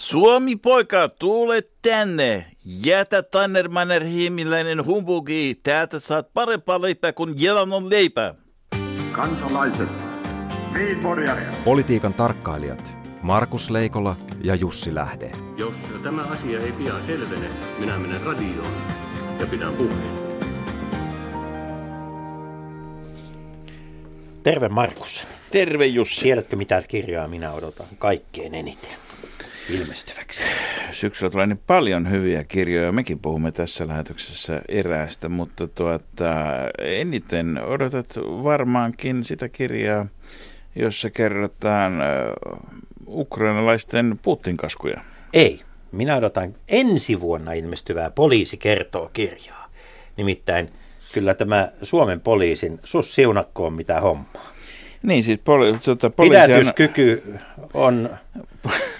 Suomi poika, tule tänne. Jätä Tannermanner himiläinen humbugi. Täältä saat parempaa leipää kuin on leipää. Kansalaiset, Politiikan tarkkailijat Markus Leikola ja Jussi Lähde. Jos tämä asia ei pian selvene, minä menen radioon ja pidän puheen. Terve Markus. Terve Jussi. Tiedätkö mitä kirjaa minä odotan kaikkein eniten ilmestyväksi? Syksyllä tulee niin paljon hyviä kirjoja. Mekin puhumme tässä lähetyksessä eräästä, mutta tuota, eniten odotat varmaankin sitä kirjaa, jossa kerrotaan ukrainalaisten Putin-kaskuja. Ei. Minä odotan ensi vuonna ilmestyvää Poliisi kertoo kirjaa. Nimittäin kyllä tämä Suomen poliisin sus siunakko on mitä hommaa. Niin siis poli, tuota, poliisi Pidätyskyky on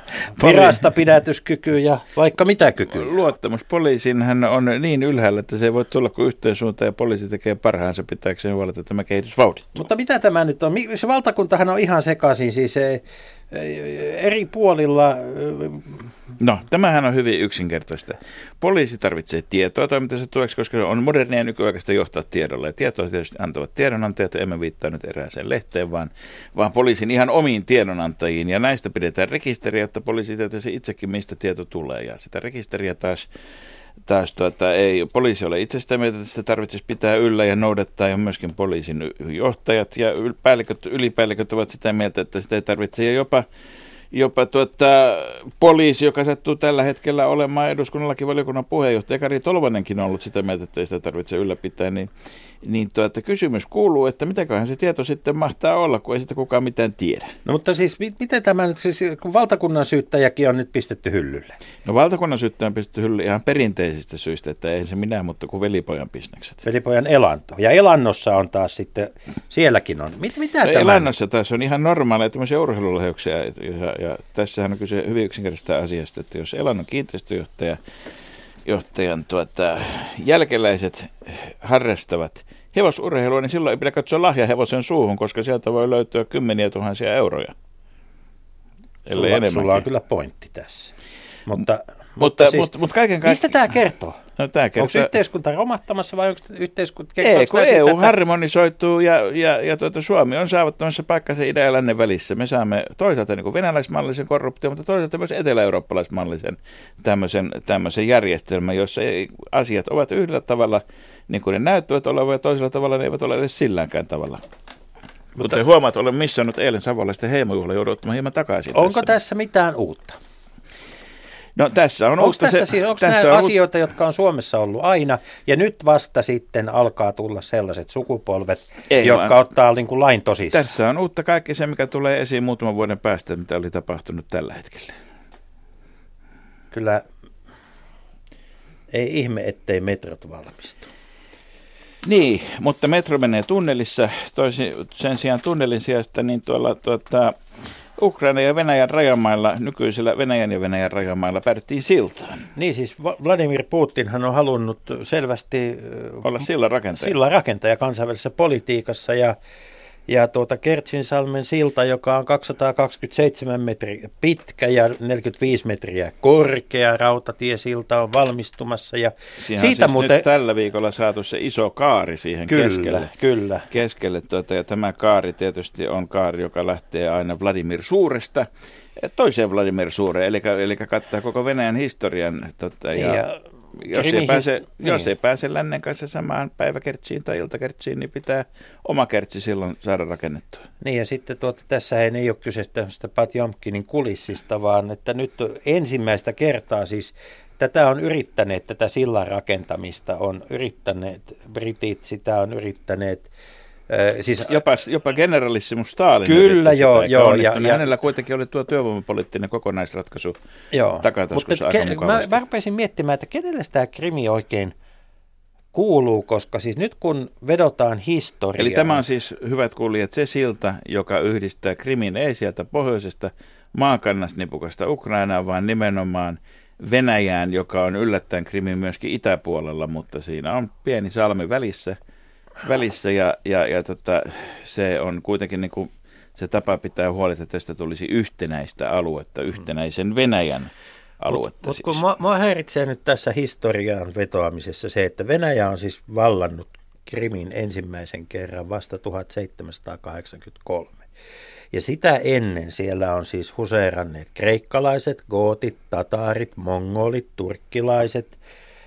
virasta pidätyskyky ja vaikka mitä kyky. Luottamus poliisin hän on niin ylhäällä, että se ei voi tulla kuin yhteen suuntaan ja poliisi tekee parhaansa pitääkseen huolta, että tämä kehitys vauhdittuu. Mutta mitä tämä nyt on? Se valtakuntahan on ihan sekaisin, siis se, eri puolilla... No, tämähän on hyvin yksinkertaista. Poliisi tarvitsee tietoa toimintansa tueksi, koska se on modernia ja nykyaikaista johtaa tiedolla. Ja tietoa tietysti antavat tiedonantajat, emme viittaa nyt erääseen lehteen, vaan, vaan poliisin ihan omiin tiedonantajiin. Ja näistä pidetään rekisteriä, jotta poliisi tietäisi itsekin, mistä tieto tulee. Ja sitä rekisteriä taas taas tuota, ei poliisi ole itse sitä mieltä, että sitä tarvitsisi pitää yllä ja noudattaa, ja myöskin poliisin johtajat ja ylipäälliköt, ylipäälliköt ovat sitä mieltä, että sitä ei tarvitse, ja jopa jopa tuota, poliisi, joka sattuu tällä hetkellä olemaan eduskunnallakin valiokunnan puheenjohtaja, Kari Tolvanenkin on ollut sitä mieltä, että ei sitä tarvitse ylläpitää, niin, niin tuota, kysymys kuuluu, että mitäköhän se tieto sitten mahtaa olla, kun ei sitä kukaan mitään tiedä. No mutta siis miten tämä nyt, siis, kun valtakunnan syyttäjäkin on nyt pistetty hyllylle? No valtakunnan syyttäjä on pistetty hyllylle ihan perinteisistä syistä, että ei se minä, mutta kuin velipojan bisnekset. Velipojan elanto. Ja elannossa on taas sitten, sielläkin on. Mit, mitä no, tämä? Elannossa taas on ihan normaaleja tämmöisiä urheilulahjuksia ja, tässähän on kyse hyvin yksinkertaisesta asiasta, että jos elannon kiinteistöjohtaja johtajan tuota, jälkeläiset harrastavat hevosurheilua, niin silloin ei pidä katsoa lahja hevosen suuhun, koska sieltä voi löytyä kymmeniä tuhansia euroja. Sulla, sulla on kyllä pointti tässä. Mutta, mutta, mutta, siis, mutta, mutta kaiken kaikkiaan... Mistä tämä kertoo? No, tämä kertaa... Onko yhteiskunta romahtamassa vai onko yhteiskunta... Ei, kun EU sitä, harmonisoituu ja, ja, ja tuota, Suomi on saavuttamassa paikkansa idän ja lännen välissä. Me saamme toisaalta niin venäläismallisen korruption, mutta toisaalta myös etelä-eurooppalaismallisen tämmöisen, tämmöisen järjestelmän, jossa ei, asiat ovat yhdellä tavalla niin kuin ne näyttävät olevan ja toisella tavalla ne eivät ole edes silläänkään tavalla. Mutta Kuten huomaat, olen missannut eilen savolaisten heimojuhla, joudun ottamaan hieman takaisin. Onko tässä, tässä mitään uutta? No tässä on onko tässä, se, siis, onko tässä nämä on... asioita, jotka on Suomessa ollut aina, ja nyt vasta sitten alkaa tulla sellaiset sukupolvet, Ei, jotka vaan. ottaa niin kuin lain tosissaan? Tässä on uutta kaikki se, mikä tulee esiin muutaman vuoden päästä, mitä oli tapahtunut tällä hetkellä. Kyllä ei ihme, ettei metrot valmistu. Niin, mutta metro menee tunnelissa. Toisin, sen sijaan tunnelin sijasta niin tuolla tuota, Ukraina ja Venäjän rajamailla, nykyisellä Venäjän ja Venäjän rajamailla päädyttiin siltaan. Niin siis Vladimir Putin hän on halunnut selvästi olla sillan rakentaja. Sillan rakentaja kansainvälisessä politiikassa ja ja tuota Kertsinsalmen silta, joka on 227 metriä pitkä ja 45 metriä korkea, rautatiesilta on valmistumassa. Ja Siinä siitä on siis muuten... nyt tällä viikolla saatu se iso kaari siihen kyllä, keskelle. Kyllä, keskelle tuota, ja tämä kaari tietysti on kaari, joka lähtee aina Vladimir Suuresta toiseen Vladimir Suureen, eli, eli kattaa koko Venäjän historian. Tota, ja, ja jos, ei pääse, niin. jos ei pääse lännen kanssa samaan päiväkertsiin tai iltakertsiin, niin pitää oma kertsi silloin saada rakennettua. Niin ja sitten tuota, tässä ei ole kyse tämmöistä Patjomkinin kulissista, vaan että nyt ensimmäistä kertaa siis tätä on yrittäneet, tätä sillan rakentamista on yrittäneet, britit sitä on yrittäneet Siis, jopa, jopa generalissimus Stalin. Kyllä, joo. joo ja, ja, hänellä kuitenkin oli tuo työvoimapoliittinen kokonaisratkaisu joo, takataskussa mutta aika ke, mä, mä rupesin miettimään, että kenelle tämä krimi oikein kuuluu, koska siis nyt kun vedotaan historiaan... Eli tämä on siis, hyvät kuulijat, se silta, joka yhdistää krimin ei sieltä pohjoisesta maakannasnipukasta Ukrainaan, vaan nimenomaan Venäjään, joka on yllättäen krimin myöskin itäpuolella, mutta siinä on pieni salmi välissä – välissä ja, ja, ja tota, se on kuitenkin niin kuin se tapa pitää huolta, että tästä tulisi yhtenäistä aluetta, yhtenäisen Venäjän aluetta. Mutta siis. kun mua, mua häiritsee nyt tässä historiaan vetoamisessa se, että Venäjä on siis vallannut Krimin ensimmäisen kerran vasta 1783. Ja sitä ennen siellä on siis huseeranneet kreikkalaiset, gootit, tataarit, mongolit, turkkilaiset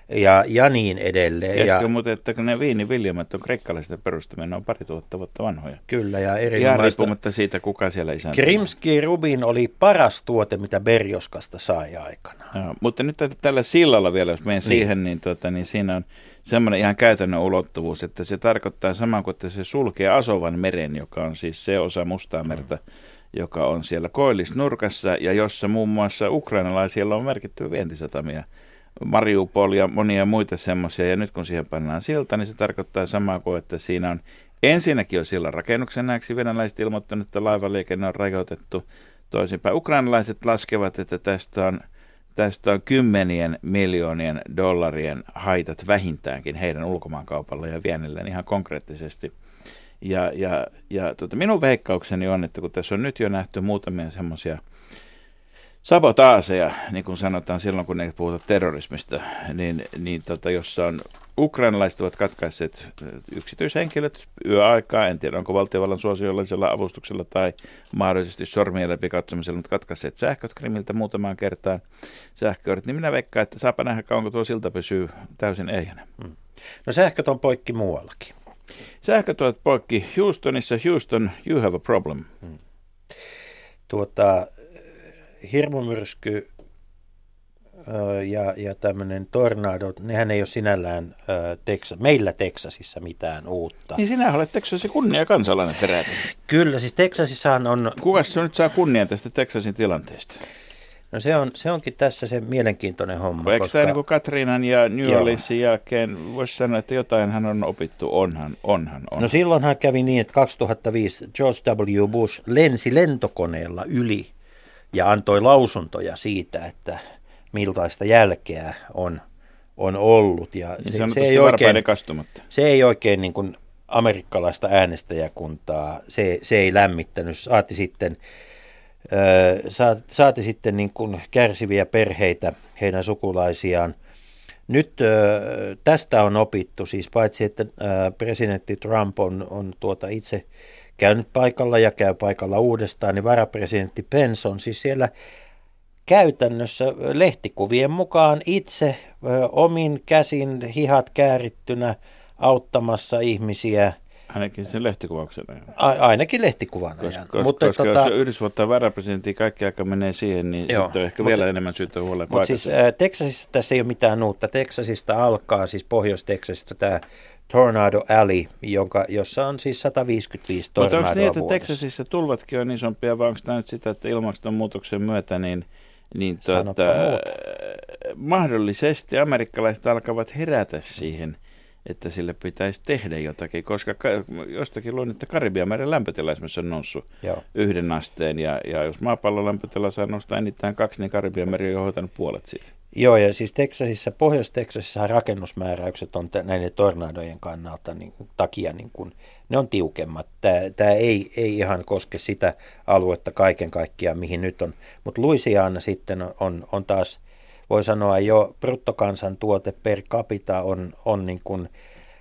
ja, ja niin edelleen. Tiedätkö ja, muuten, että ne viiniviljelmät on kreikkalaisten perustamia, ne on pari tuhatta vuotta vanhoja. kyllä, ja Ihan erinomaista. riippumatta siitä, kuka siellä isäntä. Krimski Rubin oli paras tuote, mitä Berjoskasta sai aikana. Joo, mutta nyt tä- tällä sillalla vielä, jos menen siihen, niin, tuota, niin siinä on semmoinen ihan käytännön ulottuvuus, että se tarkoittaa samaa kuin, että se sulkee Asovan meren, joka on siis se osa Mustaa merta, joka on siellä koillisnurkassa ja jossa muun muassa ukrainalaisilla on merkittävä vientisatamia. Mariupol ja monia muita semmoisia, ja nyt kun siihen pannaan silta, niin se tarkoittaa samaa kuin, että siinä on ensinnäkin jo sillan rakennuksen näiksi venäläiset ilmoittanut, että laivaliikenne on rajoitettu toisinpäin. Ukrainalaiset laskevat, että tästä on, tästä on kymmenien miljoonien dollarien haitat vähintäänkin heidän ulkomaankaupalla ja viennilleen ihan konkreettisesti. Ja, ja, ja tuota, minun veikkaukseni on, että kun tässä on nyt jo nähty muutamia semmoisia sabotaaseja, niin kuin sanotaan silloin, kun ei puhuta terrorismista, niin, niin tota, jossa on ukrainalaiset ovat katkaisseet ö, yksityishenkilöt yöaikaa, en tiedä onko valtiovallan suosiollisella avustuksella tai mahdollisesti sormien läpi katsomisella, mutta katkaisseet sähköt Krimiltä muutamaan kertaan sähköörit, niin minä veikkaan, että saapa nähdä, kauanko tuo silta pysyy täysin ehjänä. No sähköt on poikki muuallakin. Sähköt ovat poikki Houstonissa. Houston, you have a problem. tuota, hirmumyrsky ja, ja tämmöinen tornado, nehän ei ole sinällään ö, Teksa, meillä Teksasissa mitään uutta. Niin sinä olet Texasin kunnia kansalainen peräti. Kyllä, siis Teksasissahan on, Kuka se nyt saa kunnian tästä Texasin tilanteesta? no se, on, se onkin tässä se mielenkiintoinen homma. Eikö tämä niin kuin Katriinan ja New. Orleansin jälkeen, voisi sanoa, että jotain hän on opittu, onhan, onhan, on. No silloinhan kävi niin, että 2005 George W. Bush lensi lentokoneella yli ja antoi lausuntoja siitä, että miltaista jälkeä on, on ollut. Ja niin se, se, ei oikein, se ei oikein niin kuin amerikkalaista äänestäjäkuntaa, se, se ei lämmittänyt. Saati sitten, saati sitten niin kuin kärsiviä perheitä, heidän sukulaisiaan. Nyt tästä on opittu, siis paitsi että presidentti Trump on, on tuota itse käynyt paikalla ja käy paikalla uudestaan, niin varapresidentti Pence on siis siellä käytännössä lehtikuvien mukaan itse omin käsin hihat käärittynä auttamassa ihmisiä, Ainakin sen lehtikuvauksen ajan. a- ainakin lehtikuvan Koska, ajan. koska, Mutta koska tota, jos Yhdysvaltain varapresidentti kaikki aika menee siihen, niin Joo, sitten on ehkä mutta- vielä enemmän syytä huolella Mutta siis ä, Texasissa tässä ei ole mitään uutta. Texasista alkaa, siis Pohjois-Texasista tämä Tornado Alley, jonka, jossa on siis 155 Mutta onko tornadoa niin, että. Texasissa tulvatkin on isompia, vai onko tämä nyt sitä, että ilmastonmuutoksen myötä niin, niin tuota, mahdollisesti amerikkalaiset alkavat herätä siihen, että sille pitäisi tehdä jotakin, koska ka- jostakin luin, että Karibianmeren lämpötila esimerkiksi on noussut Joo. yhden asteen, ja, ja jos maapallon lämpötila saa nostaa enintään kaksi, niin Karibianmeri on hoitanut puolet siitä. Joo, ja siis Texasissa, Pohjois-Texasissa rakennusmääräykset on t- näiden tornadojen kannalta niin, takia, niin kuin, ne on tiukemmat. Tämä, ei, ei ihan koske sitä aluetta kaiken kaikkiaan, mihin nyt on. Mutta Louisiana sitten on, on, on taas, voi sanoa jo bruttokansantuote per capita on, on niin kuin,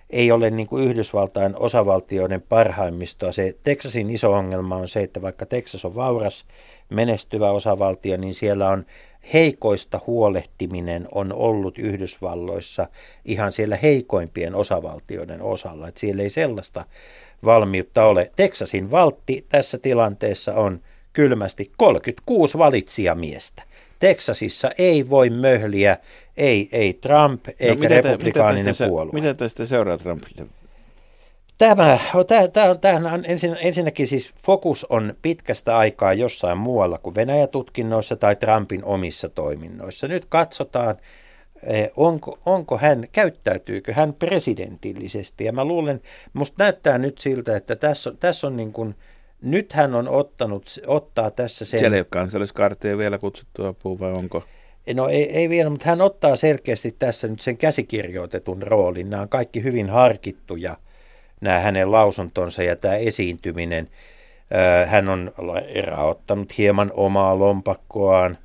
ei ole niin kuin Yhdysvaltain osavaltioiden parhaimmistoa. Se Texasin iso ongelma on se, että vaikka Texas on vauras, menestyvä osavaltio, niin siellä on heikoista huolehtiminen on ollut Yhdysvalloissa ihan siellä heikoimpien osavaltioiden osalla. Että siellä ei sellaista valmiutta ole. Texasin valtti tässä tilanteessa on kylmästi 36 valitsijamiestä. Texasissa ei voi möhliä, ei, ei Trump eikä No, mitä tä- republikaaninen mitä tästä, puolue. Mitä tästä seuraa Trumpille? Tämä, tämä, tämä, on, on ensin, ensinnäkin siis fokus on pitkästä aikaa jossain muualla kuin Venäjä-tutkinnoissa tai Trumpin omissa toiminnoissa. Nyt katsotaan, eh, onko, onko hän, käyttäytyykö hän presidentillisesti. Ja mä luulen, musta näyttää nyt siltä, että tässä tässä on niin kuin, nyt hän on ottanut, ottaa tässä sen... Siellä ei ole kansalliskartteja vielä kutsuttu apuun vai onko? No ei, ei vielä, mutta hän ottaa selkeästi tässä nyt sen käsikirjoitetun roolin. Nämä on kaikki hyvin harkittuja, nämä hänen lausuntonsa ja tämä esiintyminen. Hän on raottanut hieman omaa lompakkoaan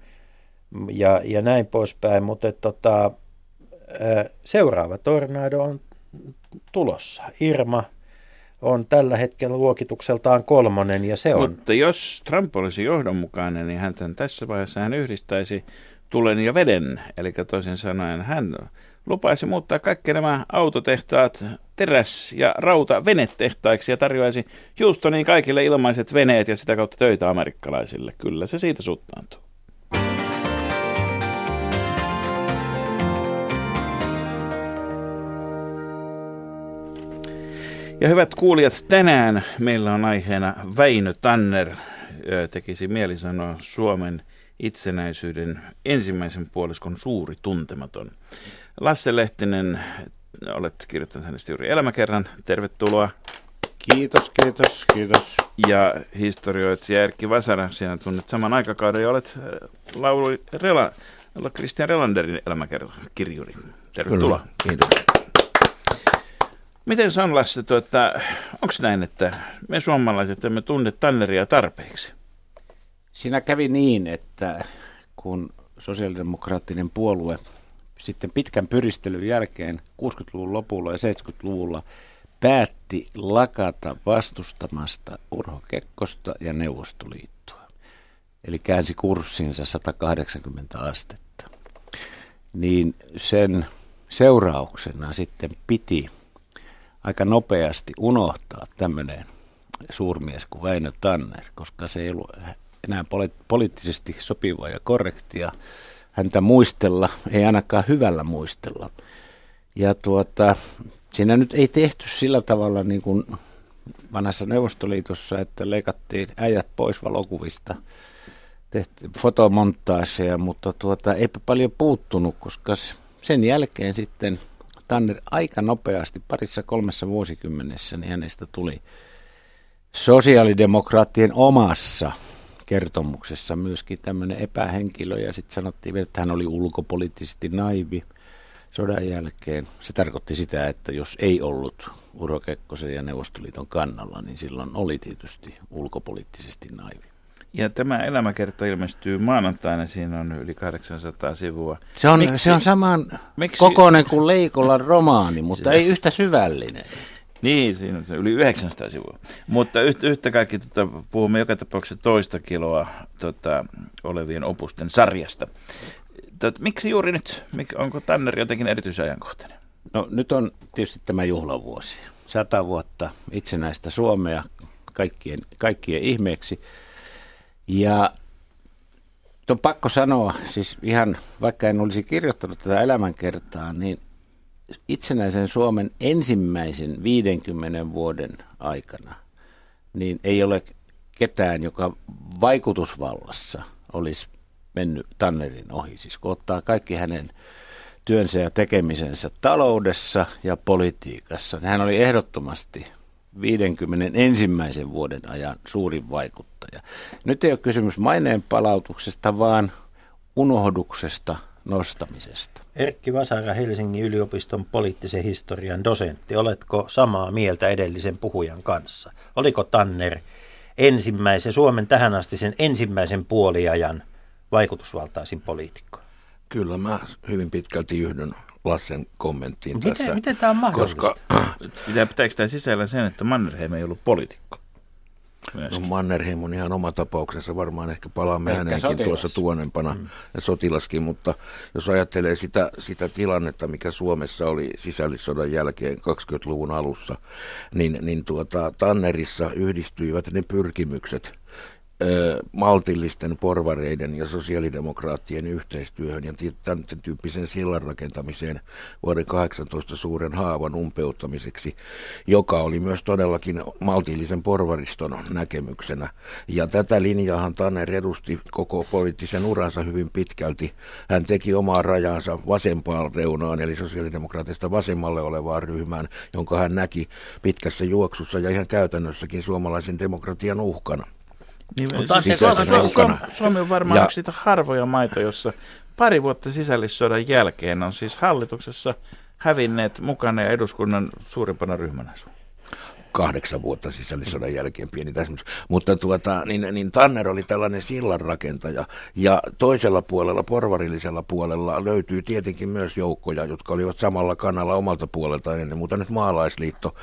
ja, ja näin poispäin, mutta tota, seuraava tornado on tulossa. Irma on tällä hetkellä luokitukseltaan kolmonen ja se on... Mutta jos Trump olisi johdonmukainen, niin hän tässä vaiheessa hän yhdistäisi tulen ja veden. Eli toisin sanoen hän lupaisi muuttaa kaikki nämä autotehtaat teräs- ja rauta venetehtaiksi ja tarjoaisi Houstoniin kaikille ilmaiset veneet ja sitä kautta töitä amerikkalaisille. Kyllä se siitä suttaantuu. Ja hyvät kuulijat, tänään meillä on aiheena Väinö Tanner. Tekisi mieli sanoa Suomen itsenäisyyden ensimmäisen puoliskon suuri tuntematon. Lasse Lehtinen, olet kirjoittanut hänestä juuri elämäkerran. Tervetuloa. Kiitos, kiitos, kiitos. Ja historioitsija Erkki Vasara, sinä tunnet saman aikakauden ja olet äh, laulu Rela, Christian Relanderin elämäkirjuri. Tervetuloa. Kyllä, kiitos. Miten se on laskettu, että onko näin, että me suomalaiset emme tunne Tanneria tarpeeksi? Siinä kävi niin, että kun sosiaalidemokraattinen puolue sitten pitkän pyristelyn jälkeen 60-luvun lopulla ja 70-luvulla päätti lakata vastustamasta Urho Kekkosta ja Neuvostoliittoa. Eli käänsi kurssinsa 180 astetta. Niin sen seurauksena sitten piti aika nopeasti unohtaa tämmöinen suurmies kuin Väinö Tanner, koska se ei ollut enää poli- poliittisesti sopivaa ja korrektia häntä muistella, ei ainakaan hyvällä muistella. Ja tuota, siinä nyt ei tehty sillä tavalla niin kuin vanhassa Neuvostoliitossa, että leikattiin äijät pois valokuvista, tehtiin fotomontaaseja, mutta tuota, eipä paljon puuttunut, koska sen jälkeen sitten Tanner aika nopeasti, parissa kolmessa vuosikymmenessä, niin hänestä tuli sosiaalidemokraattien omassa kertomuksessa myöskin tämmöinen epähenkilö ja sitten sanottiin että hän oli ulkopoliittisesti naivi sodan jälkeen. Se tarkoitti sitä, että jos ei ollut Uro Kekkosen ja Neuvostoliiton kannalla, niin silloin oli tietysti ulkopoliittisesti naivi. Ja tämä elämäkerta ilmestyy maanantaina, siinä on yli 800 sivua. Se on, miksi, se on saman miksi, kokoinen kuin Leikolan romaani, mutta ei yhtä syvällinen. Niin, siinä on yli 900 sivua. Mutta yhtä, yhtä kaikki tota, puhumme joka tapauksessa toista kiloa tota, olevien opusten sarjasta. Tot, miksi juuri nyt? Mik, onko Tanner jotenkin erityisajankohtainen? No nyt on tietysti tämä juhlavuosi. Sata vuotta itsenäistä Suomea kaikkien, kaikkien ihmeeksi. Ja on pakko sanoa, siis ihan vaikka en olisi kirjoittanut tätä elämänkertaa, niin itsenäisen Suomen ensimmäisen 50 vuoden aikana, niin ei ole ketään, joka vaikutusvallassa olisi mennyt Tannerin ohi. Siis kun ottaa kaikki hänen työnsä ja tekemisensä taloudessa ja politiikassa, niin hän oli ehdottomasti 51 vuoden ajan suurin vaikuttaja. Nyt ei ole kysymys maineen palautuksesta, vaan unohduksesta nostamisesta. Erkki Vasara, Helsingin yliopiston poliittisen historian dosentti. Oletko samaa mieltä edellisen puhujan kanssa? Oliko Tanner ensimmäisen, Suomen tähän asti sen ensimmäisen puoliajan vaikutusvaltaisin poliitikko? Kyllä mä hyvin pitkälti yhdyn Lassen kommenttiin miten, tässä. Miten tämä on mahdollista? Koska, pitääkö tämä sisällä sen, että Mannerheim ei ollut poliitikko? No Mannerheim on ihan oma tapauksensa, varmaan ehkä palaamme ehkä häneenkin sotilas. tuossa tuonempana mm. ja sotilaskin, mutta jos ajattelee sitä, sitä tilannetta, mikä Suomessa oli sisällissodan jälkeen 20-luvun alussa, niin, niin tuota, Tannerissa yhdistyivät ne pyrkimykset maltillisten porvareiden ja sosiaalidemokraattien yhteistyöhön ja tämän tyyppisen sillan rakentamiseen vuoden 18 suuren haavan umpeuttamiseksi, joka oli myös todellakin maltillisen porvariston näkemyksenä. Ja tätä linjaahan Tanner edusti koko poliittisen uransa hyvin pitkälti. Hän teki omaa rajansa vasempaan reunaan, eli sosiaalidemokraatista vasemmalle olevaan ryhmään, jonka hän näki pitkässä juoksussa ja ihan käytännössäkin suomalaisen demokratian uhkana. Niin, Mutta siis Suomi, Suomi, Suomi on varmaan ja, yksi niitä harvoja maita, jossa pari vuotta sisällissodan jälkeen on siis hallituksessa hävinneet mukana ja eduskunnan suurimpana ryhmänä. kahdeksan vuotta sisällissodan jälkeen, pieni täsmys. Mutta tuota, niin, niin Tanner oli tällainen sillanrakentaja. Ja toisella puolella, porvarillisella puolella, löytyy tietenkin myös joukkoja, jotka olivat samalla kanalla omalta puolelta ennen muuta nyt maalaisliitto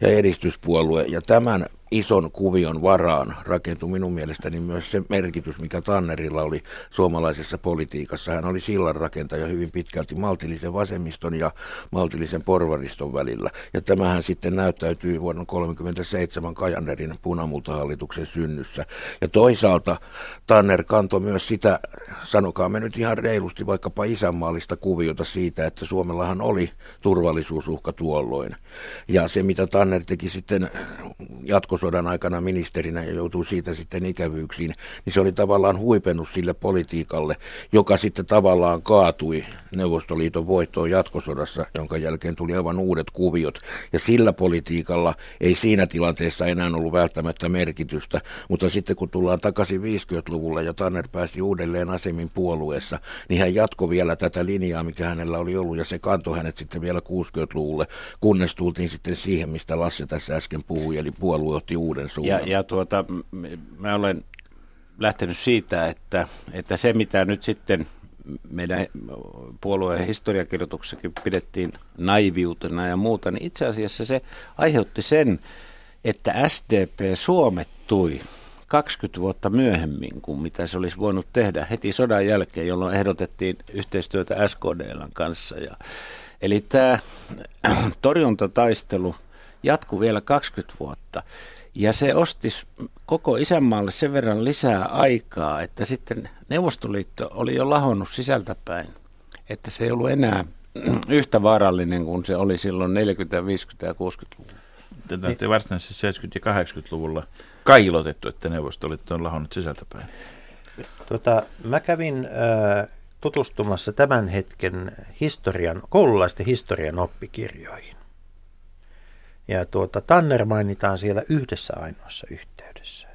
ja edistyspuolue. Ja tämän ison kuvion varaan rakentui minun mielestäni myös se merkitys, mikä Tannerilla oli suomalaisessa politiikassa. Hän oli sillanrakentaja hyvin pitkälti maltillisen vasemmiston ja maltillisen porvariston välillä. Ja tämähän sitten näyttäytyy vuonna 1937 Kajanerin punamultahallituksen synnyssä. Ja toisaalta Tanner kantoi myös sitä, sanokaamme nyt ihan reilusti, vaikkapa isänmaallista kuviota siitä, että Suomellahan oli turvallisuusuhka tuolloin. Ja se, mitä Tanner teki sitten jatkosodan aikana ministerinä ja joutuu siitä sitten ikävyyksiin, niin se oli tavallaan huipennus sille politiikalle, joka sitten tavallaan kaatui Neuvostoliiton voittoon jatkosodassa, jonka jälkeen tuli aivan uudet kuviot. Ja sillä politiikalla ei siinä tilanteessa enää ollut välttämättä merkitystä, mutta sitten kun tullaan takaisin 50-luvulle ja Tanner pääsi uudelleen asemin puolueessa, niin hän jatkoi vielä tätä linjaa, mikä hänellä oli ollut, ja se kantoi hänet sitten vielä 60-luvulle, kunnes tultiin sitten siihen, mistä Lasse tässä äsken puhui, eli puolue otti uuden suunnan. Ja, ja tuota, mä olen lähtenyt siitä, että, että se mitä nyt sitten meidän puolueen historiakirjoituksessakin pidettiin naiviutena ja muuta, niin itse asiassa se aiheutti sen, että SDP suomettui 20 vuotta myöhemmin kuin mitä se olisi voinut tehdä heti sodan jälkeen, jolloin ehdotettiin yhteistyötä SKDLn kanssa. Ja, eli tämä torjuntataistelu jatkuu vielä 20 vuotta. Ja se osti koko isänmaalle sen verran lisää aikaa, että sitten Neuvostoliitto oli jo lahonnut sisältäpäin, että se ei ollut enää yhtä vaarallinen kuin se oli silloin 40, 50 ja 60-luvulla. Tätä niin. varsinaisesti 70- ja 80-luvulla kailotettu, että Neuvostoliitto on lahonnut sisältäpäin. Tota, mä kävin äh, tutustumassa tämän hetken historian, koululaisten historian oppikirjoihin. Ja tuota, Tanner mainitaan siellä yhdessä ainoassa yhteydessä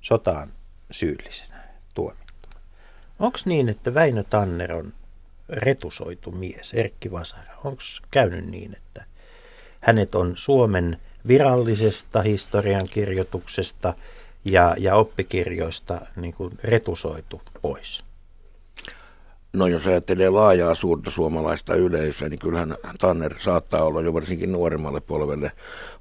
sotaan syyllisenä tuomittu. Onko niin, että Väinö Tanner on retusoitu mies, Erkki Vasara? Onko käynyt niin, että hänet on Suomen virallisesta historiankirjoituksesta ja, ja oppikirjoista niin kuin retusoitu pois? No jos ajattelee laajaa suurta suomalaista yleisöä, niin kyllähän Tanner saattaa olla jo varsinkin nuoremmalle polvelle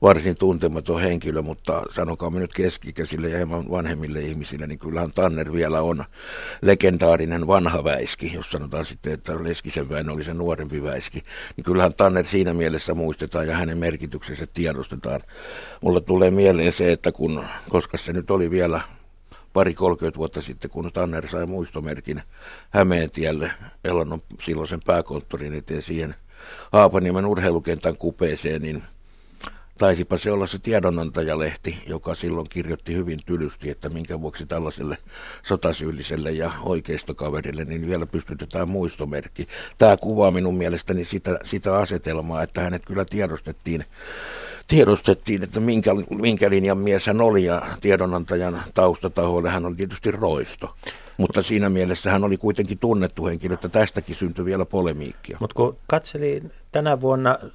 varsin tuntematon henkilö, mutta me nyt keskikäisille ja hieman vanhemmille ihmisille, niin kyllähän Tanner vielä on legendaarinen vanha väiski, jos sanotaan sitten, että Leskisen väen oli se nuorempi väiski, niin kyllähän Tanner siinä mielessä muistetaan ja hänen merkityksensä tiedostetaan. Mulle tulee mieleen se, että kun, koska se nyt oli vielä pari 30 vuotta sitten, kun Tanner sai muistomerkin Hämeentielle Elannon silloisen pääkonttorin eteen siihen Haapaniemen urheilukentän kupeeseen, niin taisipa se olla se tiedonantajalehti, joka silloin kirjoitti hyvin tylysti, että minkä vuoksi tällaiselle sotasyylliselle ja oikeistokaverille niin vielä pystytetään muistomerkki. Tämä kuvaa minun mielestäni sitä, sitä asetelmaa, että hänet kyllä tiedostettiin tiedostettiin, että minkä, minkä linjan mies hän oli ja tiedonantajan taustatahoille hän on tietysti roisto. Mutta siinä mielessä hän oli kuitenkin tunnettu henkilö, että tästäkin syntyi vielä polemiikkia. Mutta kun katselin tänä vuonna äh,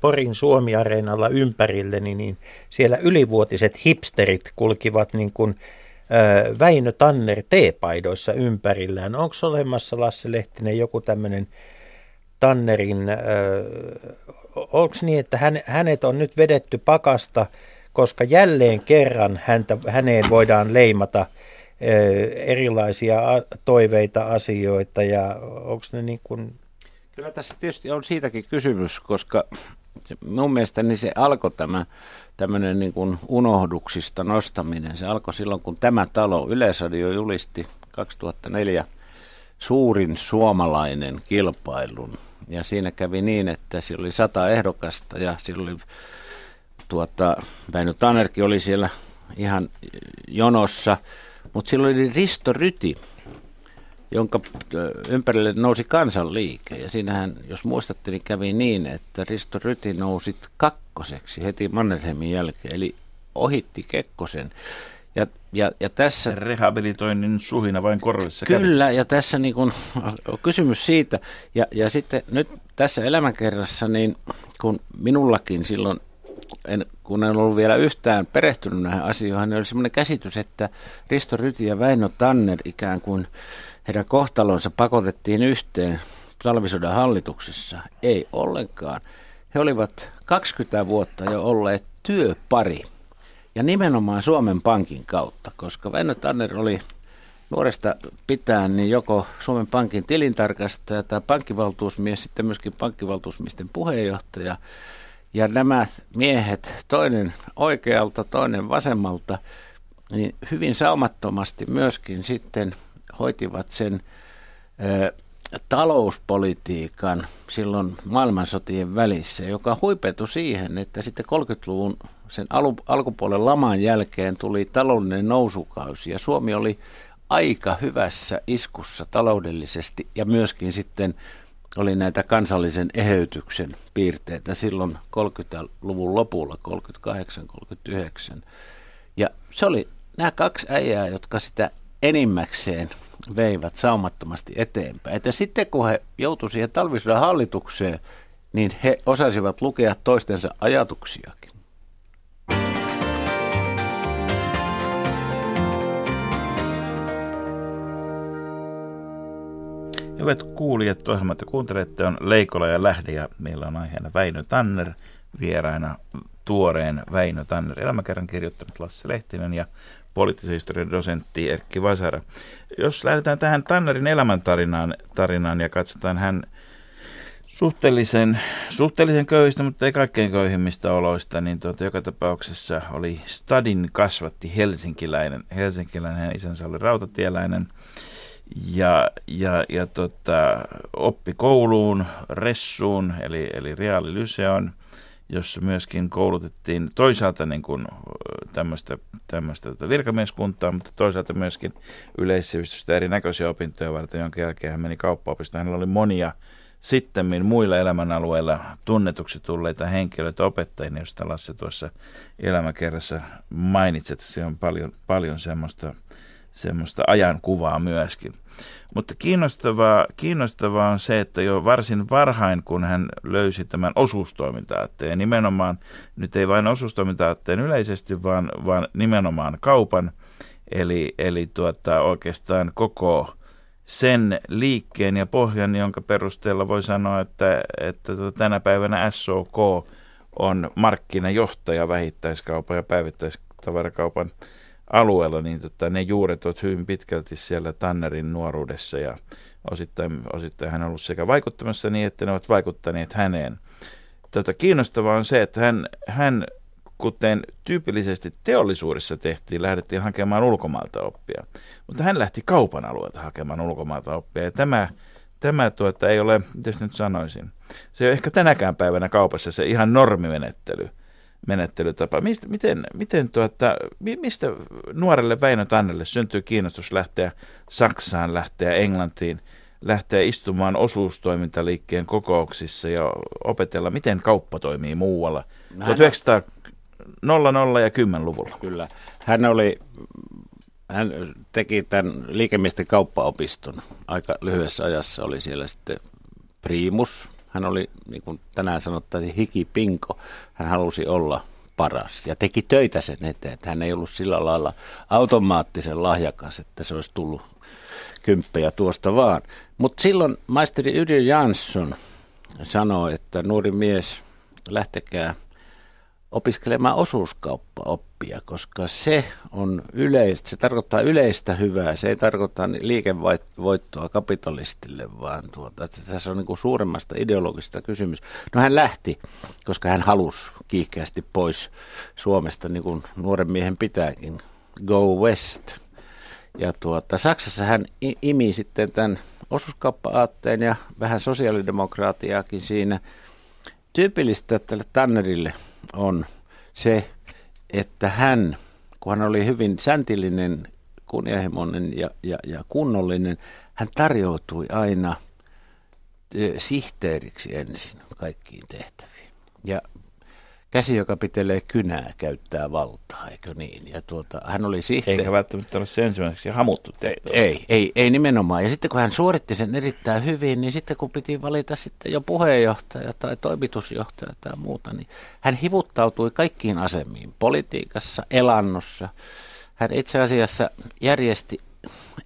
Porin Suomi-areenalla ympärille, niin, niin siellä ylivuotiset hipsterit kulkivat niin kuin äh, Väinö Tanner teepaidoissa ympärillään. Onko olemassa, Lasse Lehtinen, joku tämmöinen Tannerin äh, onko niin, että hän, hänet on nyt vedetty pakasta, koska jälleen kerran häntä, häneen voidaan leimata erilaisia toiveita, asioita ja onko ne niin kuin... Kyllä tässä tietysti on siitäkin kysymys, koska se, mun mielestä niin se alkoi tämä tämmöinen niin kuin unohduksista nostaminen. Se alkoi silloin, kun tämä talo Yleisradio julisti 2004 suurin suomalainen kilpailun. Ja siinä kävi niin, että siellä oli sata ehdokasta ja siellä oli tuota, Väinö Tannerkin oli siellä ihan jonossa, mutta silloin oli Risto Ryti, jonka ympärille nousi kansanliike. Ja siinähän, jos muistatte, niin kävi niin, että Risto Ryti nousi kakkoseksi heti Mannerheimin jälkeen, eli ohitti Kekkosen. Ja, ja, ja tässä... Rehabilitoinnin suhina vain korvissa Kyllä, kävi. ja tässä niin kun, on kysymys siitä. Ja, ja sitten nyt tässä elämänkerrassa, niin kun minullakin silloin en, kun en ollut vielä yhtään perehtynyt näihin asioihin, niin oli semmoinen käsitys, että Risto Ryti ja Väinö Tanner ikään kuin heidän kohtalonsa pakotettiin yhteen talvisodan hallituksessa. Ei ollenkaan. He olivat 20 vuotta jo olleet työpari ja nimenomaan Suomen Pankin kautta, koska Väinö Tanner oli nuoresta pitäen niin joko Suomen Pankin tilintarkastaja tai pankkivaltuusmies, sitten myöskin pankkivaltuusmiesten puheenjohtaja. Ja nämä miehet, toinen oikealta, toinen vasemmalta, niin hyvin saumattomasti myöskin sitten hoitivat sen ö, talouspolitiikan silloin maailmansotien välissä, joka huipetui siihen, että sitten 30-luvun sen alu, alkupuolen laman jälkeen tuli taloudellinen nousukausi ja Suomi oli aika hyvässä iskussa taloudellisesti ja myöskin sitten oli näitä kansallisen eheytyksen piirteitä silloin 30-luvun lopulla, 38-39. Ja se oli nämä kaksi äijää, jotka sitä enimmäkseen veivät saumattomasti eteenpäin. Että sitten kun he joutuivat siihen talvisodan hallitukseen, niin he osasivat lukea toistensa ajatuksiakin. Hyvät kuulijat, ohjelmat ja kuuntelette on Leikola ja Lähde ja meillä on aiheena Väinö Tanner, vieraina tuoreen Väinö Tanner elämäkerran kirjoittanut Lasse Lehtinen ja poliittisen historian dosentti Erkki Vasara. Jos lähdetään tähän Tannerin elämäntarinaan tarinaan ja katsotaan hän suhteellisen, suhteellisen köyhistä, mutta ei kaikkein köyhimmistä oloista, niin tuota, joka tapauksessa oli Stadin kasvatti helsinkiläinen. Helsinkiläinen, hänen isänsä oli rautatieläinen ja, ja, ja tota, oppi kouluun, ressuun, eli, eli reaalilyseon, jossa myöskin koulutettiin toisaalta niin kuin tämmöistä, tämmöistä tota virkamieskuntaa, mutta toisaalta myöskin yleissivistystä erinäköisiä opintoja varten, jonka jälkeen hän meni kauppaopistoon. Hänellä oli monia sitten muilla elämänalueilla tunnetuksi tulleita henkilöitä opettajia, joista Lasse tuossa elämäkerrassa mainitset. Se on paljon, paljon semmoista, semmoista ajankuvaa myöskin. Mutta kiinnostavaa, kiinnostavaa on se, että jo varsin varhain, kun hän löysi tämän osuustoiminta-aatteen, nimenomaan nyt ei vain osuustoiminta yleisesti, vaan, vaan nimenomaan kaupan, eli, eli tuota, oikeastaan koko sen liikkeen ja pohjan, jonka perusteella voi sanoa, että, että tuota, tänä päivänä SOK on markkinajohtaja vähittäiskaupan ja päivittäistavarakaupan alueella, niin tota, ne juuret ovat hyvin pitkälti siellä Tannerin nuoruudessa ja osittain, osittain hän on ollut sekä vaikuttamassa niin, että ne ovat vaikuttaneet häneen. Tota, kiinnostavaa on se, että hän, hän kuten tyypillisesti teollisuudessa tehtiin, lähdettiin hakemaan ulkomailta oppia. Mutta hän lähti kaupan alueelta hakemaan ulkomailta oppia. Ja tämä, tämä tuota, ei ole, miten nyt sanoisin, se ei ole ehkä tänäkään päivänä kaupassa se ihan normimenettely – menettelytapa. Mistä, miten, miten tuota, mistä nuorelle Väinö Tannelle syntyy kiinnostus lähteä Saksaan, lähteä Englantiin, lähteä istumaan osuustoimintaliikkeen kokouksissa ja opetella, miten kauppa toimii muualla? Hän 1900 ja 10-luvulla. Kyllä. Hän oli hän teki tämän liikemiesten kauppaopiston aika lyhyessä ajassa, oli siellä sitten primus, hän oli, niin kuin tänään sanottaisiin, hikipinko. Hän halusi olla paras ja teki töitä sen eteen. Että hän ei ollut sillä lailla automaattisen lahjakas, että se olisi tullut kymppejä tuosta vaan. Mutta silloin maisteri Yrjö Jansson sanoi, että nuori mies, lähtekää opiskelemaan osuuskauppaoppia, koska se on yleistä, se tarkoittaa yleistä hyvää, se ei tarkoita liikevoittoa kapitalistille, vaan tuota, että tässä on niin kuin suuremmasta ideologista kysymys. No hän lähti, koska hän halusi kiihkeästi pois Suomesta, niin kuin nuoren miehen pitääkin, go west. Ja tuota, Saksassa hän imi sitten tämän osuuskauppa-aatteen ja vähän sosiaalidemokraatiaakin siinä. Tyypillistä tälle Tannerille – on se, että hän, kun hän oli hyvin säntillinen, kunnianhimoinen ja, ja, ja kunnollinen, hän tarjoutui aina sihteeriksi ensin kaikkiin tehtäviin. Ja käsi, joka pitelee kynää, käyttää valtaa, eikö niin? Ja tuota, hän oli sihteeri. Eikä välttämättä ole se ensimmäiseksi hamuttu tehtävä. Ei, ei, ei nimenomaan. Ja sitten kun hän suoritti sen erittäin hyvin, niin sitten kun piti valita sitten jo puheenjohtaja tai toimitusjohtaja tai muuta, niin hän hivuttautui kaikkiin asemiin, politiikassa, elannossa. Hän itse asiassa järjesti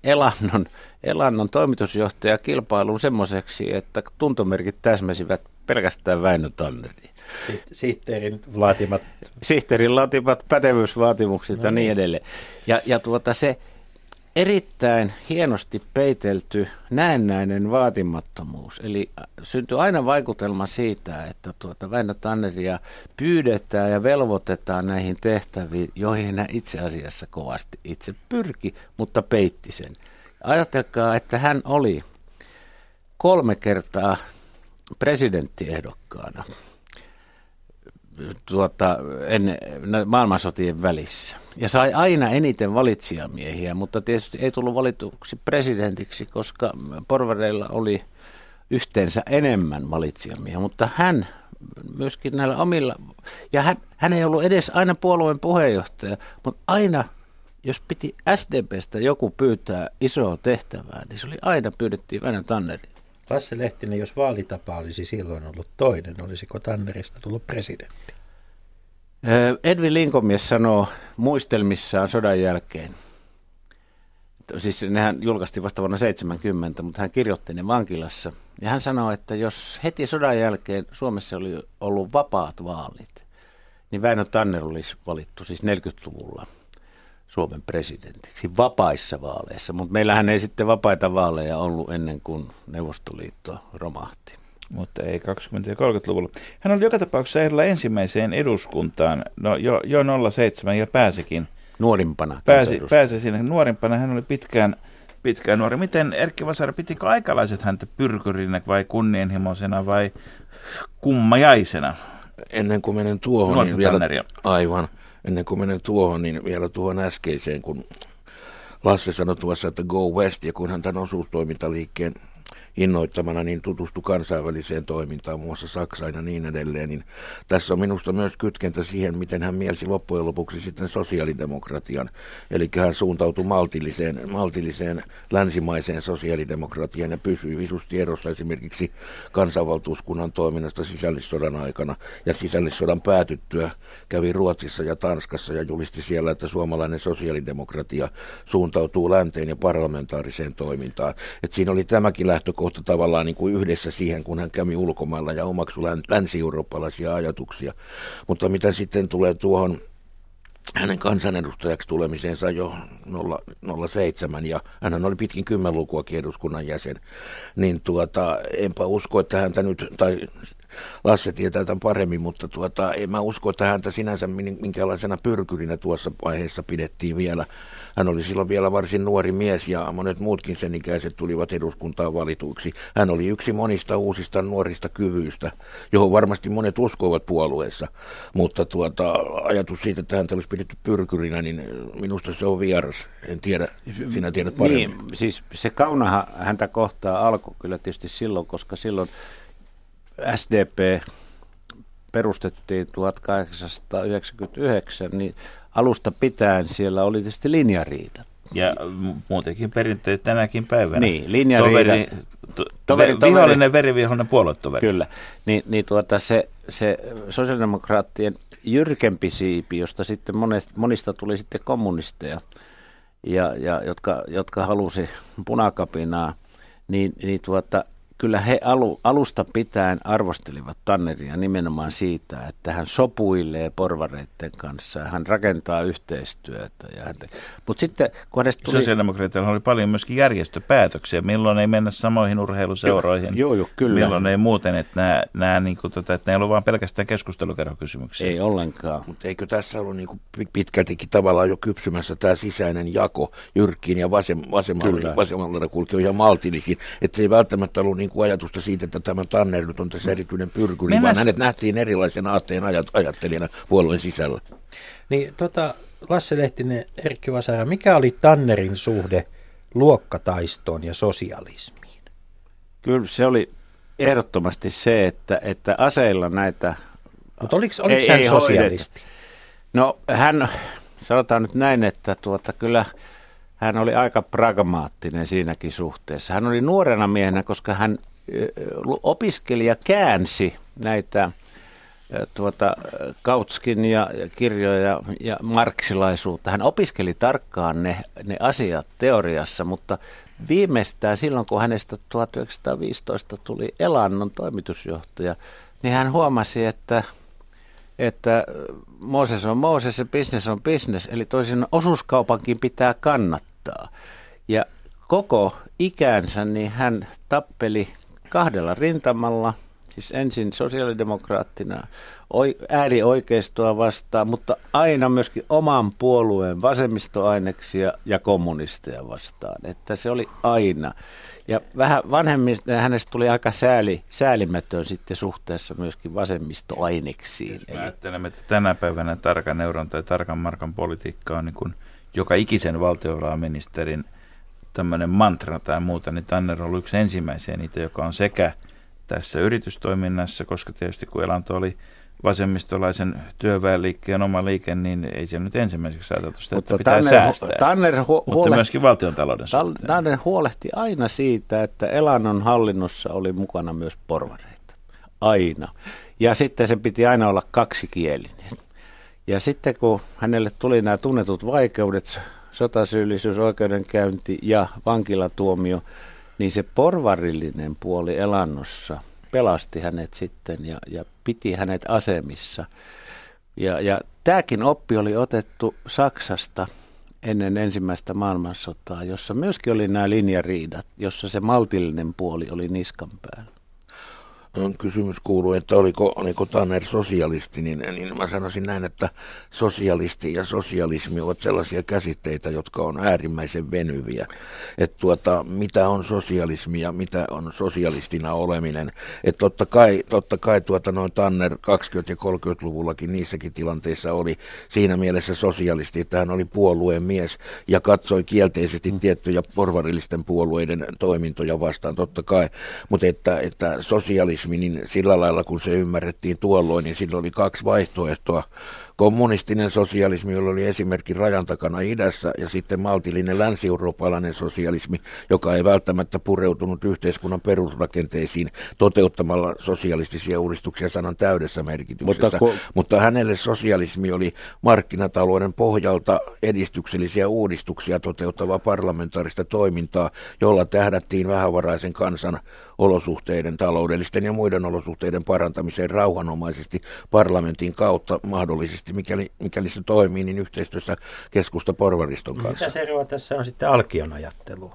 elannon, elannon toimitusjohtajakilpailun semmoiseksi, että tuntomerkit täsmäsivät pelkästään Väinö Tanneriin. Sihteerin laatimat. Sihteerin laatimat pätevyysvaatimukset no ja niin, niin edelleen. Ja, ja tuota se erittäin hienosti peitelty näennäinen vaatimattomuus. Eli syntyy aina vaikutelma siitä, että tuota Väinö Tanneria pyydetään ja velvoitetaan näihin tehtäviin, joihin hän itse asiassa kovasti itse pyrki, mutta peitti sen. Ajatelkaa, että hän oli kolme kertaa presidenttiehdokkaana tuota, ennen, maailmansotien välissä. Ja sai aina eniten valitsijamiehiä, mutta tietysti ei tullut valituksi presidentiksi, koska porvareilla oli yhteensä enemmän valitsijamiehiä. Mutta hän myöskin näillä omilla, ja hän, hän ei ollut edes aina puolueen puheenjohtaja, mutta aina jos piti SDPstä joku pyytää isoa tehtävää, niin se oli aina pyydettiin Väinö Tannerin. Lasse Lehtinen, jos vaalitapa olisi silloin ollut toinen, olisiko Tannerista tullut presidentti? Edwin Linkomies sanoo muistelmissaan sodan jälkeen, siis nehän julkaistiin vasta vuonna 70, mutta hän kirjoitti ne vankilassa. Ja hän sanoi, että jos heti sodan jälkeen Suomessa oli ollut vapaat vaalit, niin Väinö Tanner olisi valittu siis 40-luvulla Suomen presidentiksi vapaissa vaaleissa, mutta meillähän ei sitten vapaita vaaleja ollut ennen kuin Neuvostoliitto romahti. Mutta ei 20- ja 30-luvulla. Hän oli joka tapauksessa ehdolla ensimmäiseen eduskuntaan, no jo, jo 07 ja pääsikin. Nuorimpana. Pääsi, pääsi sinne nuorimpana. Hän oli pitkään, pitkään nuori. Miten Erkki Vasara, pitikö aikalaiset häntä pyrkyrinä vai kunnianhimoisena vai kummajaisena? Ennen kuin menen tuohon, niin vielä, aivan, ennen kuin menen tuohon, niin vielä tuohon äskeiseen, kun Lasse sanoi tuossa, että go west, ja kun hän tämän osuustoimintaliikkeen innoittamana niin tutustu kansainväliseen toimintaan, muun muassa Saksaan ja niin edelleen, niin tässä on minusta myös kytkentä siihen, miten hän mielsi loppujen lopuksi sitten sosiaalidemokratian. Eli hän suuntautui maltilliseen, maltilliseen länsimaiseen sosiaalidemokratiaan ja pysyi visusti erossa esimerkiksi kansanvaltuuskunnan toiminnasta sisällissodan aikana ja sisällissodan päätyttyä kävi Ruotsissa ja Tanskassa ja julisti siellä, että suomalainen sosiaalidemokratia suuntautuu länteen ja parlamentaariseen toimintaan. Et siinä oli tämäkin lähtökohta kohta tavallaan niin kuin yhdessä siihen, kun hän kävi ulkomailla ja omaksui länsi-eurooppalaisia ajatuksia. Mutta mitä sitten tulee tuohon hänen kansanedustajaksi tulemiseensa jo 07 ja hän oli pitkin kymmenlukua eduskunnan jäsen, niin tuota, enpä usko, että häntä nyt, tai Lasse tietää tämän paremmin, mutta tuota, en mä usko, että häntä sinänsä minkälaisena pyrkyrinä tuossa vaiheessa pidettiin vielä. Hän oli silloin vielä varsin nuori mies ja monet muutkin sen ikäiset tulivat eduskuntaan valituiksi. Hän oli yksi monista uusista nuorista kyvyistä, johon varmasti monet uskoivat puolueessa, mutta tuota, ajatus siitä, että häntä olisi pidetty pyrkyrinä, niin minusta se on vieras. En tiedä, sinä tiedät paremmin. Niin, siis se kaunahan häntä kohtaa alkoi kyllä tietysti silloin, koska silloin SDP perustettiin 1899, niin alusta pitäen siellä oli tietysti linjariita. Ja muutenkin perinteet tänäkin päivänä. Niin, linjariita. Toveri, to, toveri, toveri, vihollinen, verivihollinen puoluetoveri. Kyllä. Niin, niin tuota, se, se sosiaalidemokraattien jyrkempi siipi, josta sitten monet, monista tuli sitten kommunisteja, ja, ja, jotka, jotka halusi punakapinaa, niin, niin tuota, kyllä he alu, alusta pitäen arvostelivat Tanneria nimenomaan siitä, että hän sopuilee porvareiden kanssa, hän rakentaa yhteistyötä. Ja hän te... Mutta sitten kun hänestä tuli... Sosiaalidemokraatilla oli paljon myöskin järjestöpäätöksiä, milloin ei mennä samoihin urheiluseuroihin, joo, joo, kyllä. milloin ei muuten, että, nämä, nämä, niin kuin, tota, että ne ei ollut vain pelkästään keskustelukerrokysymyksiä. Ei ollenkaan. Mutta eikö tässä ollut niin kuin pitkältikin tavallaan jo kypsymässä tämä sisäinen jako Jyrkkiin ja vasem, vasemmalle, vasemmalle kulki ihan maltillisiin, että se ei välttämättä ollut niin niin kuin ajatusta siitä, että tämä Tanner nyt on tässä erityinen pyrkyri, Mennä... vaan hänet nähtiin erilaisen aatteen ajat, ajattelijana puolueen sisällä. Niin tota, Lasse Lehtinen, Erkki Vasara, mikä oli Tannerin suhde luokkataistoon ja sosialismiin? Kyllä se oli ehdottomasti se, että, että aseilla näitä Mutta oliko, oliko ei, hän ei sosialisti? No hän, sanotaan nyt näin, että tuota, kyllä hän oli aika pragmaattinen siinäkin suhteessa. Hän oli nuorena miehenä, koska hän opiskelija käänsi näitä tuota, Kautskin ja, ja kirjoja ja, ja marksilaisuutta. Hän opiskeli tarkkaan ne, ne asiat teoriassa, mutta viimeistään silloin, kun hänestä 1915 tuli Elannon toimitusjohtaja, niin hän huomasi, että, että Mooses on Mooses ja business on business, eli toisin osuuskaupankin pitää kannattaa. Ja koko ikänsä niin hän tappeli kahdella rintamalla – siis ensin sosiaalidemokraattina äärioikeistoa vastaan, mutta aina myöskin oman puolueen vasemmistoaineksia ja kommunisteja vastaan. Että se oli aina. Ja vähän vanhemmin hänestä tuli aika sääli, säälimätön sitten suhteessa myöskin vasemmistoaineksiin. Jos ajattelemme, että tänä päivänä tarkan euron tai tarkan markan politiikka on niin kuin joka ikisen valtiovarainministerin tämmöinen mantra tai muuta, niin Tanner on ollut yksi ensimmäisiä niitä, joka on sekä – tässä yritystoiminnassa, koska tietysti kun Elanto oli vasemmistolaisen työväenliikkeen oma liike, niin ei se nyt ensimmäiseksi ajateltu sitä, Mutta että pitää Tanner, säästää. Tanner hu- Mutta huolehti, myöskin valtiontalouden Tal- suhteen. Tanner huolehti aina siitä, että Elannon hallinnossa oli mukana myös porvareita. Aina. Ja sitten se piti aina olla kaksikielinen. Ja sitten kun hänelle tuli nämä tunnetut vaikeudet, sotasyyllisyys, oikeudenkäynti ja vankilatuomio, niin se porvarillinen puoli elannossa pelasti hänet sitten ja, ja piti hänet asemissa. Ja, ja tämäkin oppi oli otettu Saksasta ennen ensimmäistä maailmansotaa, jossa myöskin oli nämä linjariidat, jossa se maltillinen puoli oli niskan päällä kysymys kuuluu, että oliko, oliko Tanner sosialisti, niin, niin mä sanoisin näin, että sosialisti ja sosialismi ovat sellaisia käsitteitä, jotka on äärimmäisen venyviä. Että tuota, mitä on sosialismi ja mitä on sosialistina oleminen. Että totta kai, totta kai tuota noin Tanner 20- ja 30-luvullakin niissäkin tilanteissa oli siinä mielessä sosialisti, että hän oli puolueen mies ja katsoi kielteisesti mm. tiettyjä porvarillisten puolueiden toimintoja vastaan, totta kai. Mutta että, että sosialismi kommunismi, niin sillä lailla kun se ymmärrettiin tuolloin, niin sillä oli kaksi vaihtoehtoa kommunistinen sosialismi, jolla oli esimerkki rajan takana idässä, ja sitten maltillinen länsi-eurooppalainen sosialismi, joka ei välttämättä pureutunut yhteiskunnan perusrakenteisiin toteuttamalla sosialistisia uudistuksia sanan täydessä merkityksessä. Mutta, kun... Mutta hänelle sosialismi oli markkinatalouden pohjalta edistyksellisiä uudistuksia toteuttavaa parlamentaarista toimintaa, jolla tähdättiin vähävaraisen kansan olosuhteiden, taloudellisten ja muiden olosuhteiden parantamiseen rauhanomaisesti parlamentin kautta mahdollisesti mahdollisesti, mikäli, mikäli se toimii, niin yhteistyössä keskusta porvariston kanssa. Mitä se eroa tässä on sitten alkion ajattelu?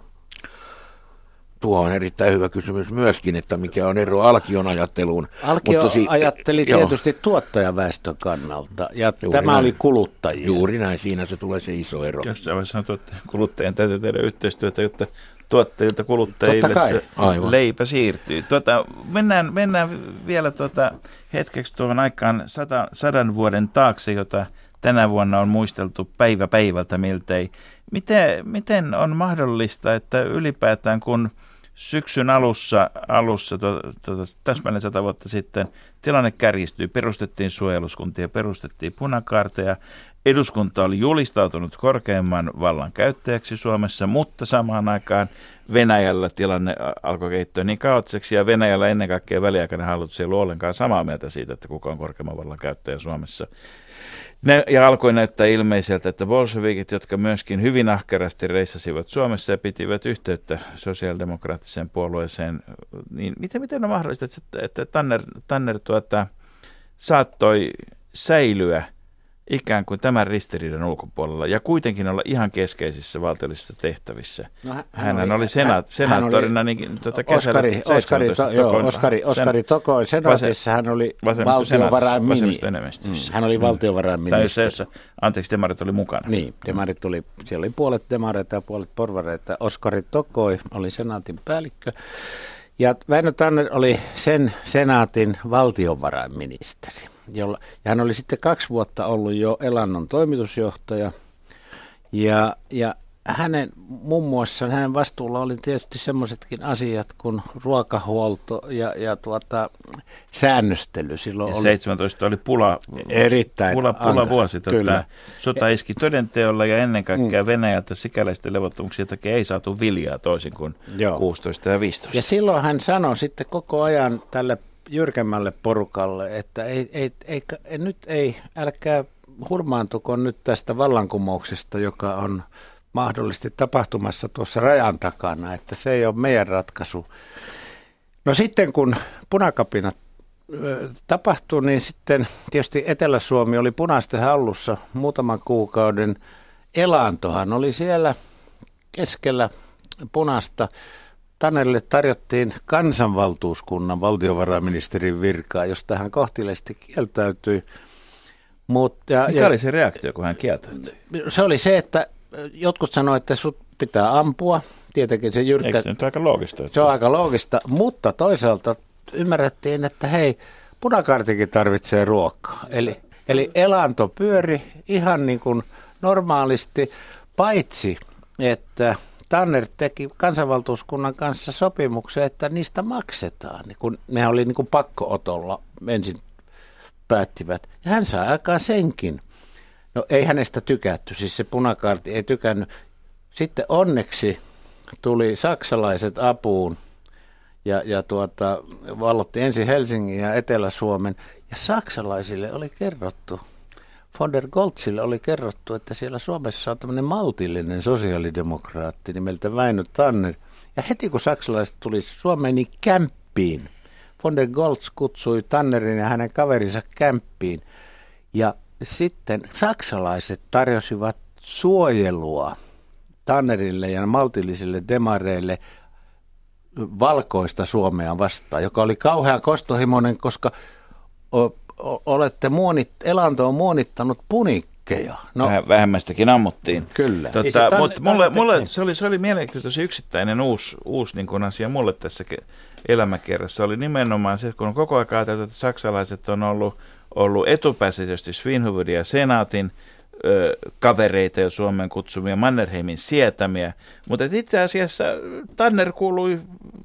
Tuo on erittäin hyvä kysymys myöskin, että mikä on ero alkion ajatteluun. Alkio Mutta si- ajatteli tietysti joo. tuottajaväestön kannalta ja Juuri tämä näin. oli kuluttajia. Juuri näin, siinä se tulee se iso ero. Jossain vaiheessa sanottu, että kuluttajien täytyy tehdä yhteistyötä, jotta tuottajilta kuluttajille se Aivan. leipä siirtyy. Tuota, mennään, mennään vielä tuota hetkeksi tuohon aikaan sata, sadan vuoden taakse, jota tänä vuonna on muisteltu päivä päivältä miltei. Miten, miten on mahdollista, että ylipäätään kun syksyn alussa, alussa to, to, täsmälleen sata vuotta sitten tilanne kärjistyi, perustettiin suojeluskuntia, perustettiin punakaarteja, Eduskunta oli julistautunut korkeimman vallan käyttäjäksi Suomessa, mutta samaan aikaan Venäjällä tilanne alkoi kehittyä niin kaoottiseksi, ja Venäjällä ennen kaikkea väliaikainen hallitus ei ollut ollenkaan samaa mieltä siitä, että kuka on korkeimman vallan käyttäjä Suomessa. Ne, ja alkoi näyttää ilmeiseltä, että bolshevikit, jotka myöskin hyvin ahkerasti reissasivat Suomessa ja pitivät yhteyttä sosiaalidemokraattiseen puolueeseen, niin miten, miten on mahdollista, että, että Tanner, Tanner tuota, saattoi säilyä – ikään kuin tämän ristiriidan ulkopuolella ja kuitenkin olla ihan keskeisissä valtiollisissa tehtävissä. No, hän, hän, oli, oli senaat, senaattorina hän oli, niin, tuota kesällä Oskari, Oskari, to, joo, Oskari, Oskari Toko, senaatissa hän oli valtiovarainministeri. Mm, hän oli valtiovarainministeri. Tai se, anteeksi, demarit oli mukana. Niin, demarit oli, siellä oli puolet demareita ja puolet porvareita. Oskari Tokoi oli senaatin päällikkö. Ja Väinö Tanner oli sen senaatin valtiovarainministeri. Jolla, ja hän oli sitten kaksi vuotta ollut jo Elannon toimitusjohtaja. Ja, ja hänen muun muassa hänen vastuulla oli tietysti semmoisetkin asiat kuin ruokahuolto ja, ja tuota, säännöstely. Silloin ja oli 17 oli pula, erittäin pula, pula vuosi. Tota, sota iski todenteolla ja ennen kaikkea mm. Venäjältä sikäläisten levottomuuksien takia ei saatu viljaa toisin kuin Joo. 16 ja 15. Ja silloin hän sanoi sitten koko ajan tälle jyrkemmälle porukalle, että ei, ei, ei, ei, nyt ei, älkää hurmaantuko nyt tästä vallankumouksesta, joka on mahdollisesti tapahtumassa tuossa rajan takana, että se ei ole meidän ratkaisu. No sitten kun punakapinat tapahtui, niin sitten tietysti Etelä-Suomi oli punaisten hallussa muutaman kuukauden. Elantohan oli siellä keskellä punasta. Tanelle tarjottiin kansanvaltuuskunnan valtiovarainministerin virkaa, josta hän kohtilesti kieltäytyi. Mutta, ja, Mikä ja, oli se reaktio, kun hän kieltäytyi? Se oli se, että jotkut sanoivat, että sut pitää ampua. Tietenkin se jyrkkä... Eikö se nyt aika loogista? Että... Se on aika loogista, mutta toisaalta ymmärrettiin, että hei, punakartikin tarvitsee ruokaa. Eli, eli elanto pyöri ihan niin kuin normaalisti, paitsi että Tanner teki kansanvaltuuskunnan kanssa sopimuksen, että niistä maksetaan. Niin kun ne oli niin kuin pakkootolla ensin päättivät. Ja hän saa aikaan senkin. No ei hänestä tykätty, siis se punakaarti ei tykännyt. Sitten onneksi tuli saksalaiset apuun ja, ja tuota, vallotti ensin Helsingin ja Etelä-Suomen. Ja saksalaisille oli kerrottu, von der Goltzille oli kerrottu, että siellä Suomessa on tämmöinen maltillinen sosiaalidemokraatti nimeltä Väinö Tanner. Ja heti kun saksalaiset tuli Suomeen, niin kämppiin. Von der Goltz kutsui Tannerin ja hänen kaverinsa kämppiin. Ja sitten saksalaiset tarjosivat suojelua Tannerille ja maltillisille demareille valkoista Suomea vastaan, joka oli kauhean kostohimoinen, koska olette muonit, elanto on muonittanut punikkeja. No, Väh, vähemmästäkin ammuttiin. Kyllä. Tota, siis mutta mulle, mulle se, oli, se oli mielenkiintoinen yksittäinen uusi, uusi niin kuin asia mulle tässä elämäkerrassa. Oli nimenomaan se, kun koko ajan ajateltu, että saksalaiset on ollut – ollut etupäässä tietysti Svinhuvudin ja senaatin ö, kavereita ja Suomen kutsumia Mannerheimin sietämiä, mutta itse asiassa Tanner kuului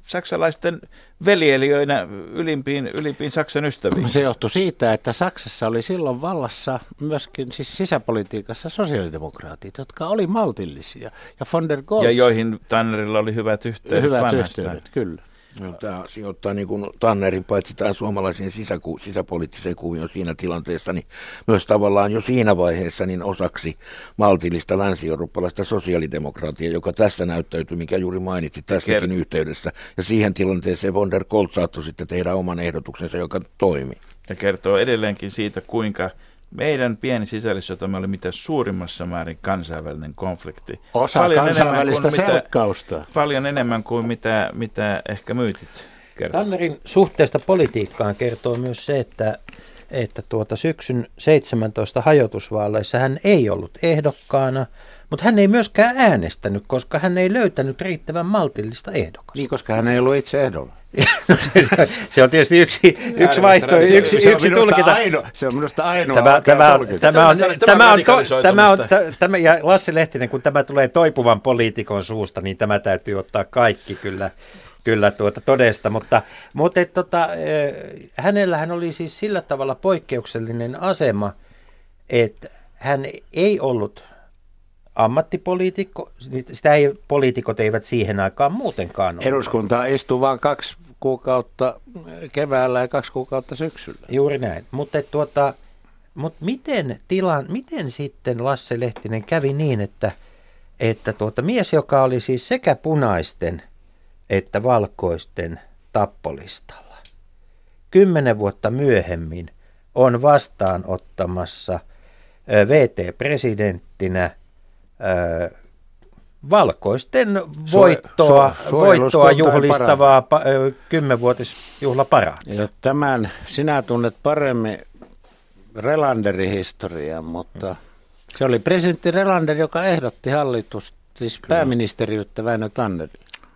saksalaisten veljelijöinä ylimpiin, ylimpiin Saksan ystäviin. Se johtui siitä, että Saksassa oli silloin vallassa myöskin siis sisäpolitiikassa sosiaalidemokraatit, jotka oli maltillisia. Ja, von der Goltz, ja joihin Tannerilla oli hyvät yhteydet Hyvät yhteydet, kyllä. No, tämä sijoittaa niin kuin Tannerin paitsi tämän suomalaisen sisäku, sisäpoliittisen kuvion siinä tilanteessa, niin myös tavallaan jo siinä vaiheessa niin osaksi maltillista länsi-eurooppalaista sosiaalidemokraatia, joka tässä näyttäytyy, mikä juuri mainitsi tässäkin Ker- yhteydessä. Ja siihen tilanteeseen von der Kolt saattoi sitten tehdä oman ehdotuksensa, joka toimi. Ja kertoo edelleenkin siitä, kuinka meidän pieni sisällissotamme oli mitä suurimmassa määrin kansainvälinen konflikti. Osa paljon kansainvälistä selkkausta. Mitä, paljon enemmän kuin mitä, mitä ehkä myytit kertovat. Tannerin suhteesta politiikkaan kertoo myös se, että, että tuota syksyn 17 hajotusvaaleissa hän ei ollut ehdokkaana – mutta hän ei myöskään äänestänyt, koska hän ei löytänyt riittävän maltillista ehdokasta. Niin, koska hän ei ollut itse ehdolla. se on tietysti yksi, yksi vaihtoehto, yksi, yksi tulkita. Aino, se on minusta ainoa tämä, tämä, on, tämä, on, tämä, on, tämä, on, tämä, ja Lasse Lehtinen, kun tämä tulee toipuvan poliitikon suusta, niin tämä täytyy ottaa kaikki kyllä, kyllä tuota todesta, mutta, mutta et, tota, hänellähän oli siis sillä tavalla poikkeuksellinen asema, että hän ei ollut ammattipoliitikko, sitä ei, poliitikot eivät siihen aikaan muutenkaan ole. Eduskunta istuu vain kaksi kuukautta keväällä ja kaksi kuukautta syksyllä. Juuri näin, mutta tuota, mutta miten, tilan, miten sitten Lasse Lehtinen kävi niin, että, että tuota, mies, joka oli siis sekä punaisten että valkoisten tappolistalla, kymmenen vuotta myöhemmin on vastaanottamassa VT-presidenttinä valkoisten voittoa, su, su, voittoa juhlistavaa pa, kymmenvuotisjuhlaparaatia. Tämän sinä tunnet paremmin Relanderin historiaa, mutta mm. se oli presidentti Relander, joka ehdotti hallitus, siis Kyllä. pääministeriyttä Väinö Tanneri.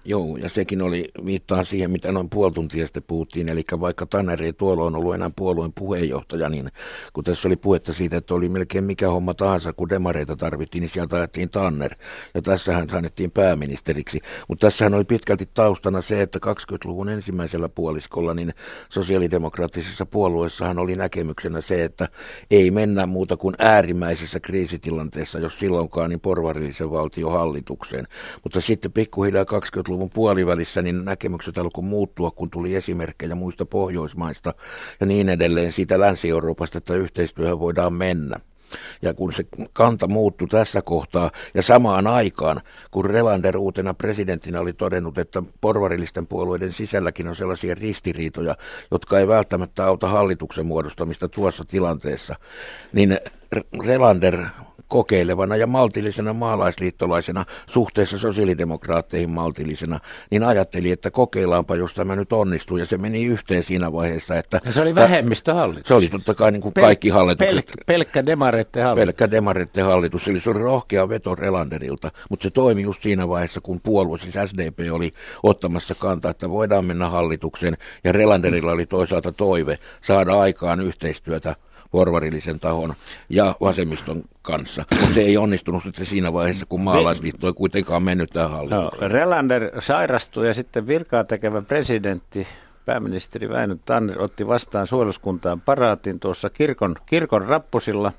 Joo, ja sekin oli, viittaan siihen, mitä noin puoli tuntia sitten puhuttiin, eli vaikka Tanner ei tuolloin ollut enää puolueen puheenjohtaja, niin kun tässä oli puhetta siitä, että oli melkein mikä homma tahansa, kun demareita tarvittiin, niin sieltä ajettiin Tanner, ja tässähän annettiin pääministeriksi. Mutta tässähän oli pitkälti taustana se, että 20-luvun ensimmäisellä puoliskolla, niin sosiaalidemokraattisessa puolueessahan oli näkemyksenä se, että ei mennä muuta kuin äärimmäisessä kriisitilanteessa, jos silloinkaan, niin porvarillisen valtiohallitukseen. Mutta sitten pikkuhiljaa 20 luvun puolivälissä niin näkemykset alkoi muuttua, kun tuli esimerkkejä muista Pohjoismaista ja niin edelleen siitä Länsi-Euroopasta, että yhteistyöhön voidaan mennä. Ja kun se kanta muuttui tässä kohtaa ja samaan aikaan, kun Relander uutena presidenttinä oli todennut, että porvarillisten puolueiden sisälläkin on sellaisia ristiriitoja, jotka ei välttämättä auta hallituksen muodostamista tuossa tilanteessa, niin Relander kokeilevana ja maltillisena maalaisliittolaisena suhteessa sosiaalidemokraatteihin maltillisena, niin ajatteli, että kokeillaanpa, jos tämä nyt onnistuu. Ja se meni yhteen siinä vaiheessa, että... Ja se oli vähemmistöhallitus. Se oli totta kai niin kuin Pel- kaikki hallitukset. Pelk, pelkkä demareiden hallitus. Pelkkä demareiden hallitus. Eli se oli rohkea veto Relanderilta, mutta se toimi just siinä vaiheessa, kun puolue, siis SDP oli ottamassa kantaa, että voidaan mennä hallitukseen. Ja Relanderilla oli toisaalta toive saada aikaan yhteistyötä porvarillisen tahon ja vasemmiston kanssa. Se ei onnistunut sitten siinä vaiheessa, kun maalaisliitto ei kuitenkaan mennyt tähän hallitukseen. No, Relander sairastui ja sitten virkaa tekevä presidentti pääministeri Väinö Tanner otti vastaan suojeluskuntaan paraatin tuossa kirkon, kirkon rappusilla,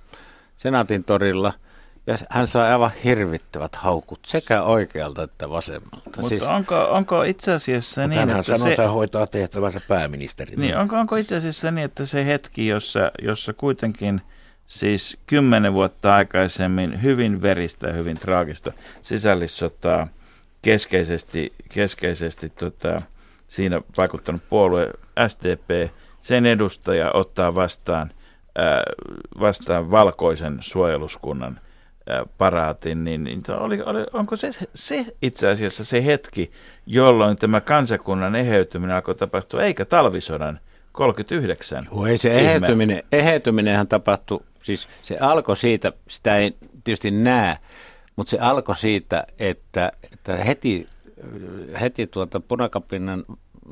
senaatin torilla – ja hän sai aivan hirvittävät haukut sekä oikealta että vasemmalta. Mutta siis, onko, onko itse asiassa mutta niin, että sanoo, se... että hoitaa tehtävänsä pääministeri. Niin, onko, onko itse asiassa niin, että se hetki, jossa, jossa kuitenkin siis kymmenen vuotta aikaisemmin hyvin veristä ja hyvin traagista sisällissotaa keskeisesti, keskeisesti tota, siinä vaikuttanut puolue SDP, sen edustaja ottaa vastaan, ää, vastaan valkoisen suojeluskunnan paraatin, niin, niin oli, oli, onko se, se itse asiassa se hetki, jolloin tämä kansakunnan eheytyminen alkoi tapahtua, eikä talvisodan 39? Joo, ei se eheytyminen, eheytyminenhän tapahtui, siis se alkoi siitä, sitä ei tietysti näe, mutta se alkoi siitä, että, että heti, heti tuota punakapinnan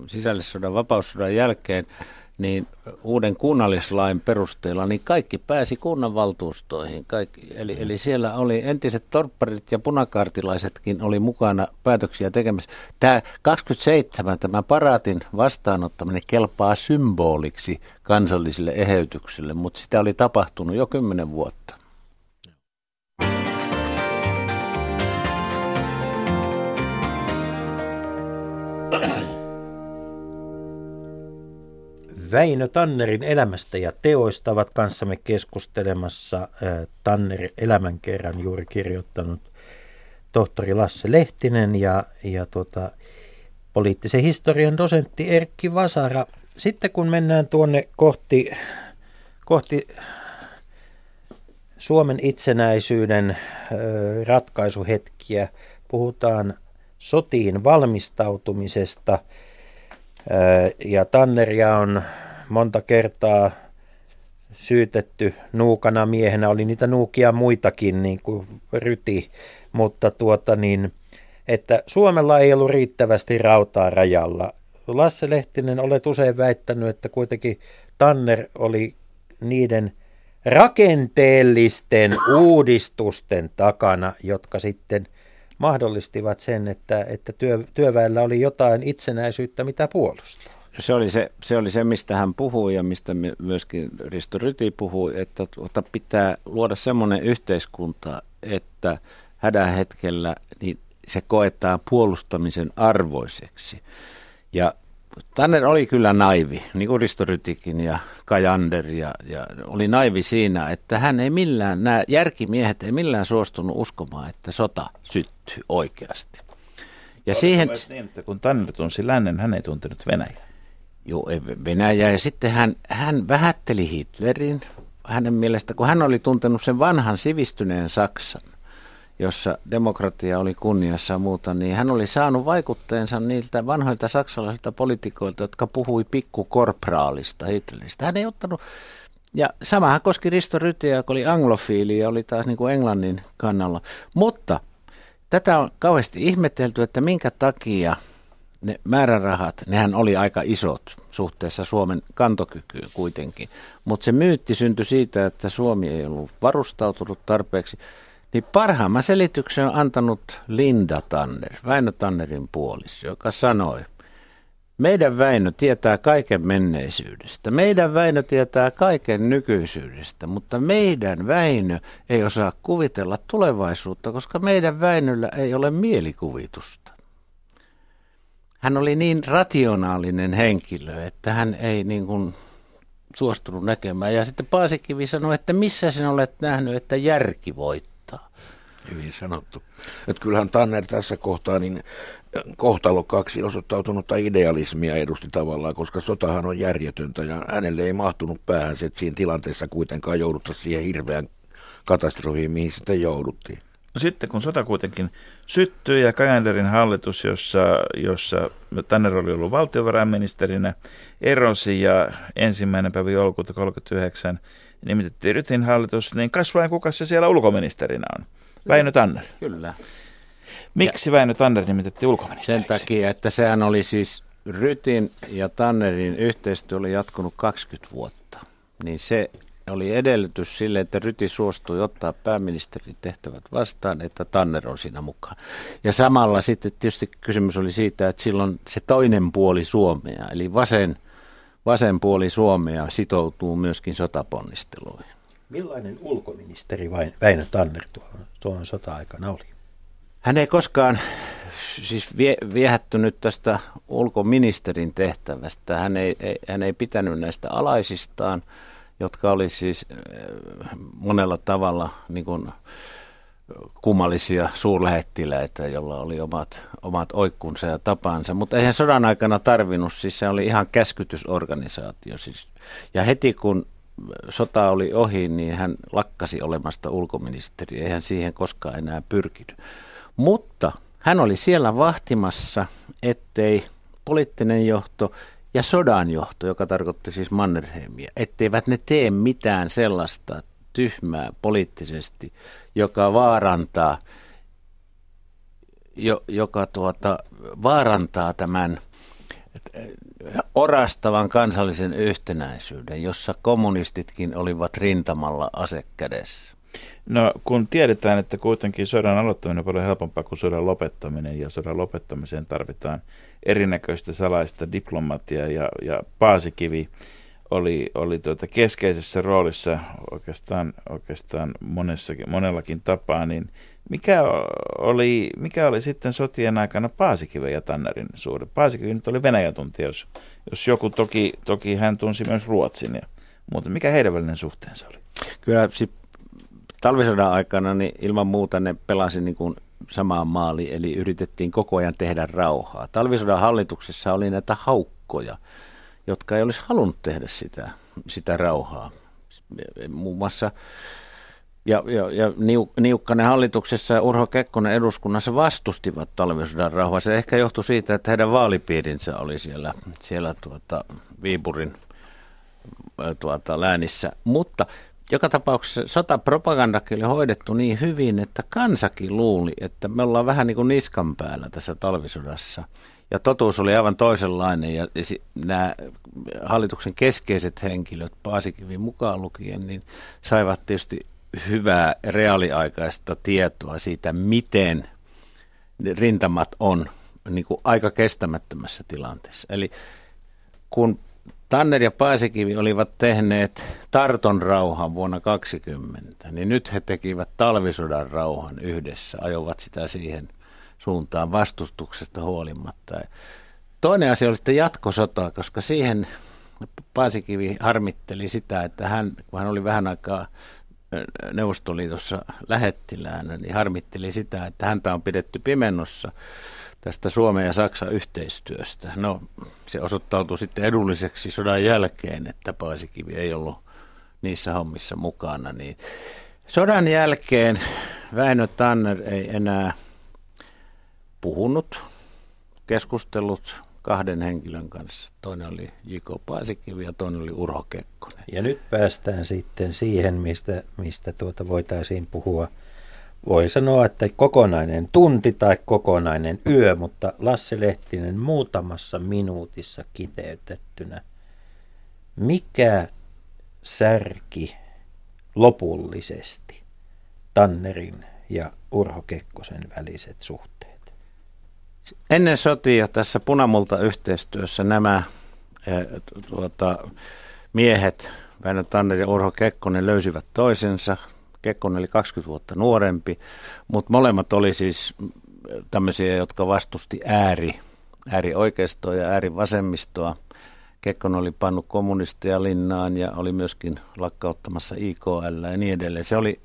sisällissodan, vapaussodan jälkeen – niin uuden kunnallislain perusteella niin kaikki pääsi kunnanvaltuustoihin. Kaikki, eli, eli siellä oli entiset torpparit ja punakaartilaisetkin oli mukana päätöksiä tekemässä. Tämä 27, tämä paraatin vastaanottaminen kelpaa symboliksi kansallisille eheytyksille, mutta sitä oli tapahtunut jo kymmenen vuotta. Väinö Tannerin elämästä ja teoista ovat kanssamme keskustelemassa. Tanner elämänkerran juuri kirjoittanut tohtori Lasse Lehtinen ja, ja tuota, poliittisen historian dosentti Erkki Vasara. Sitten kun mennään tuonne kohti, kohti Suomen itsenäisyyden ratkaisuhetkiä, puhutaan sotiin valmistautumisesta – ja Tanneria on monta kertaa syytetty nuukana miehenä, oli niitä nuukia muitakin niin kuin ryti, mutta tuota niin, että Suomella ei ollut riittävästi rautaa rajalla. Lasse Lehtinen, olet usein väittänyt, että kuitenkin Tanner oli niiden rakenteellisten uudistusten takana, jotka sitten – mahdollistivat sen, että, että työ, työväellä oli jotain itsenäisyyttä, mitä puolustaa. Se oli se, se oli se, mistä hän puhui ja mistä myöskin Risto Ryti puhui, että tuota pitää luoda semmoinen yhteiskunta, että hädän hetkellä niin se koetaan puolustamisen arvoiseksi. Ja Tanner oli kyllä naivi, niin kuin Risto Rytikin ja Kajander, ja, ja oli naivi siinä, että hän ei millään, nämä järkimiehet ei millään suostunut uskomaan, että sota syttyy oikeasti. Ja siihen... Niin, että kun Tanner tunsi lännen, hän ei tuntenut Venäjää. Joo, Venäjä. Ja sitten hän, hän vähätteli Hitlerin hänen mielestä, kun hän oli tuntenut sen vanhan sivistyneen Saksan jossa demokratia oli kunniassa ja muuta, niin hän oli saanut vaikutteensa niiltä vanhoilta saksalaisilta poliitikoilta, jotka puhui pikkukorpraalista Hitleristä. Hän ei ottanut, ja samahan koski Risto Rytiä, joka oli anglofiili ja oli taas niin kuin Englannin kannalla. Mutta tätä on kauheasti ihmetelty, että minkä takia ne määrärahat, nehän oli aika isot suhteessa Suomen kantokykyyn kuitenkin, mutta se myytti syntyi siitä, että Suomi ei ollut varustautunut tarpeeksi. Niin parhaamman selityksen on antanut Linda Tanner, Väinö Tannerin puolis, joka sanoi, meidän Väinö tietää kaiken menneisyydestä. Meidän Väinö tietää kaiken nykyisyydestä, mutta meidän Väinö ei osaa kuvitella tulevaisuutta, koska meidän Väinöllä ei ole mielikuvitusta. Hän oli niin rationaalinen henkilö, että hän ei niin kuin suostunut näkemään. Ja sitten Paasikivi sanoi, että missä sinä olet nähnyt, että järki voittaa. Hyvin sanottu. Että kyllähän Tanner tässä kohtaa niin kohtalokkaaksi osoittautunutta idealismia edusti tavallaan, koska sotahan on järjetöntä ja hänelle ei mahtunut päähän se, että siinä tilanteessa kuitenkaan joudutta siihen hirveän katastrofiin, mihin sitten jouduttiin. No sitten kun sota kuitenkin syttyi ja Kajanderin hallitus, jossa, jossa Tanner oli ollut valtiovarainministerinä, erosi ja ensimmäinen päivä joulukuuta 39 nimitettiin Rytin hallitus, niin kasvain kuka se siellä ulkoministerinä on? Väinö Tanner. Kyllä. Miksi ja Väinö Tanner nimitettiin ulkoministeriksi? Sen takia, että sehän oli siis Rytin ja Tannerin yhteistyö oli jatkunut 20 vuotta. Niin se oli edellytys sille, että Ryti suostui ottaa pääministerin tehtävät vastaan, että Tanner on siinä mukaan. Ja samalla sitten tietysti kysymys oli siitä, että silloin se toinen puoli Suomea, eli vasen, vasen puoli Suomea sitoutuu myöskin sotaponnisteluihin. Millainen ulkoministeri Väinö Tanner tuon, tuon sota-aikana oli? Hän ei koskaan siis vie, viehättynyt tästä ulkoministerin tehtävästä. Hän ei, ei, hän ei pitänyt näistä alaisistaan, jotka oli siis äh, monella tavalla niin kuin kummallisia suurlähettiläitä, joilla oli omat, omat oikkunsa ja tapansa. Mutta eihän sodan aikana tarvinnut, siis se oli ihan käskytysorganisaatio. Siis. Ja heti kun sota oli ohi, niin hän lakkasi olemasta ulkoministeri. Eihän siihen koskaan enää pyrkinyt. Mutta hän oli siellä vahtimassa, ettei poliittinen johto ja sodan johto, joka tarkoitti siis Mannerheimia, etteivät ne tee mitään sellaista tyhmää poliittisesti, joka vaarantaa, jo, joka tuota, vaarantaa tämän orastavan kansallisen yhtenäisyyden, jossa kommunistitkin olivat rintamalla asekädessä. No kun tiedetään, että kuitenkin sodan aloittaminen on paljon helpompaa kuin sodan lopettaminen ja sodan lopettamiseen tarvitaan erinäköistä salaista diplomatiaa ja, ja Paasikivi oli, oli tuota keskeisessä roolissa oikeastaan, oikeastaan monessakin, monellakin tapaa, niin mikä oli, mikä oli sitten sotien aikana Paasikiven ja Tannerin suhde? Paasikivi nyt oli Venäjän tuntija, jos, jos joku toki, toki hän tunsi myös Ruotsin, ja, mutta mikä heidän välinen suhteensa oli? Kyllä talvisodan aikana niin ilman muuta ne pelasi niin kuin samaan maaliin, eli yritettiin koko ajan tehdä rauhaa. Talvisodan hallituksessa oli näitä haukkoja, jotka ei olisi halunnut tehdä sitä, sitä rauhaa. Muun muassa ja, ja, ja Niukkanen hallituksessa ja Urho Kekkonen eduskunnassa vastustivat talvisodan rauhaa. Se ehkä johtui siitä, että heidän vaalipiirinsä oli siellä, siellä tuota, Viipurin tuota, läänissä. Mutta joka tapauksessa sotapropagandakin oli hoidettu niin hyvin, että kansakin luuli, että me ollaan vähän niin kuin niskan päällä tässä talvisodassa. Ja totuus oli aivan toisenlainen ja nämä hallituksen keskeiset henkilöt, Paasikivi mukaan lukien, niin saivat tietysti hyvää reaaliaikaista tietoa siitä, miten rintamat on niin kuin aika kestämättömässä tilanteessa. Eli kun Tanner ja Paasikivi olivat tehneet Tarton rauhan vuonna 2020, niin nyt he tekivät talvisodan rauhan yhdessä, ajoivat sitä siihen suuntaan vastustuksesta huolimatta. Toinen asia oli sitten jatkosota, koska siihen Paasikivi harmitteli sitä, että hän, kun hän oli vähän aikaa Neuvostoliitossa lähettiläänä, niin harmitteli sitä, että häntä on pidetty pimennossa tästä Suomen ja Saksan yhteistyöstä. No, se osoittautui sitten edulliseksi sodan jälkeen, että Paasikivi ei ollut niissä hommissa mukana. Niin sodan jälkeen Väinö Tanner ei enää puhunut, keskustellut kahden henkilön kanssa. Toinen oli J.K. Paasikivi ja toinen oli Urho Kekkonen. Ja nyt päästään sitten siihen, mistä, mistä tuota voitaisiin puhua voi sanoa, että kokonainen tunti tai kokonainen yö, mutta Lasse Lehtinen muutamassa minuutissa kiteytettynä. Mikä särki lopullisesti Tannerin ja Urho Kekkosen väliset suhteet? Ennen sotia tässä punamulta yhteistyössä nämä eh, tuota, miehet, Väinö Tanner ja Urho Kekkonen, löysivät toisensa. Kekkonen oli 20 vuotta nuorempi, mutta molemmat oli siis tämmöisiä, jotka vastusti ääri, äärioikeistoa ja äärivasemmistoa. Kekkonen oli pannut kommunisteja linnaan ja oli myöskin lakkauttamassa IKL ja niin edelleen. Se oli,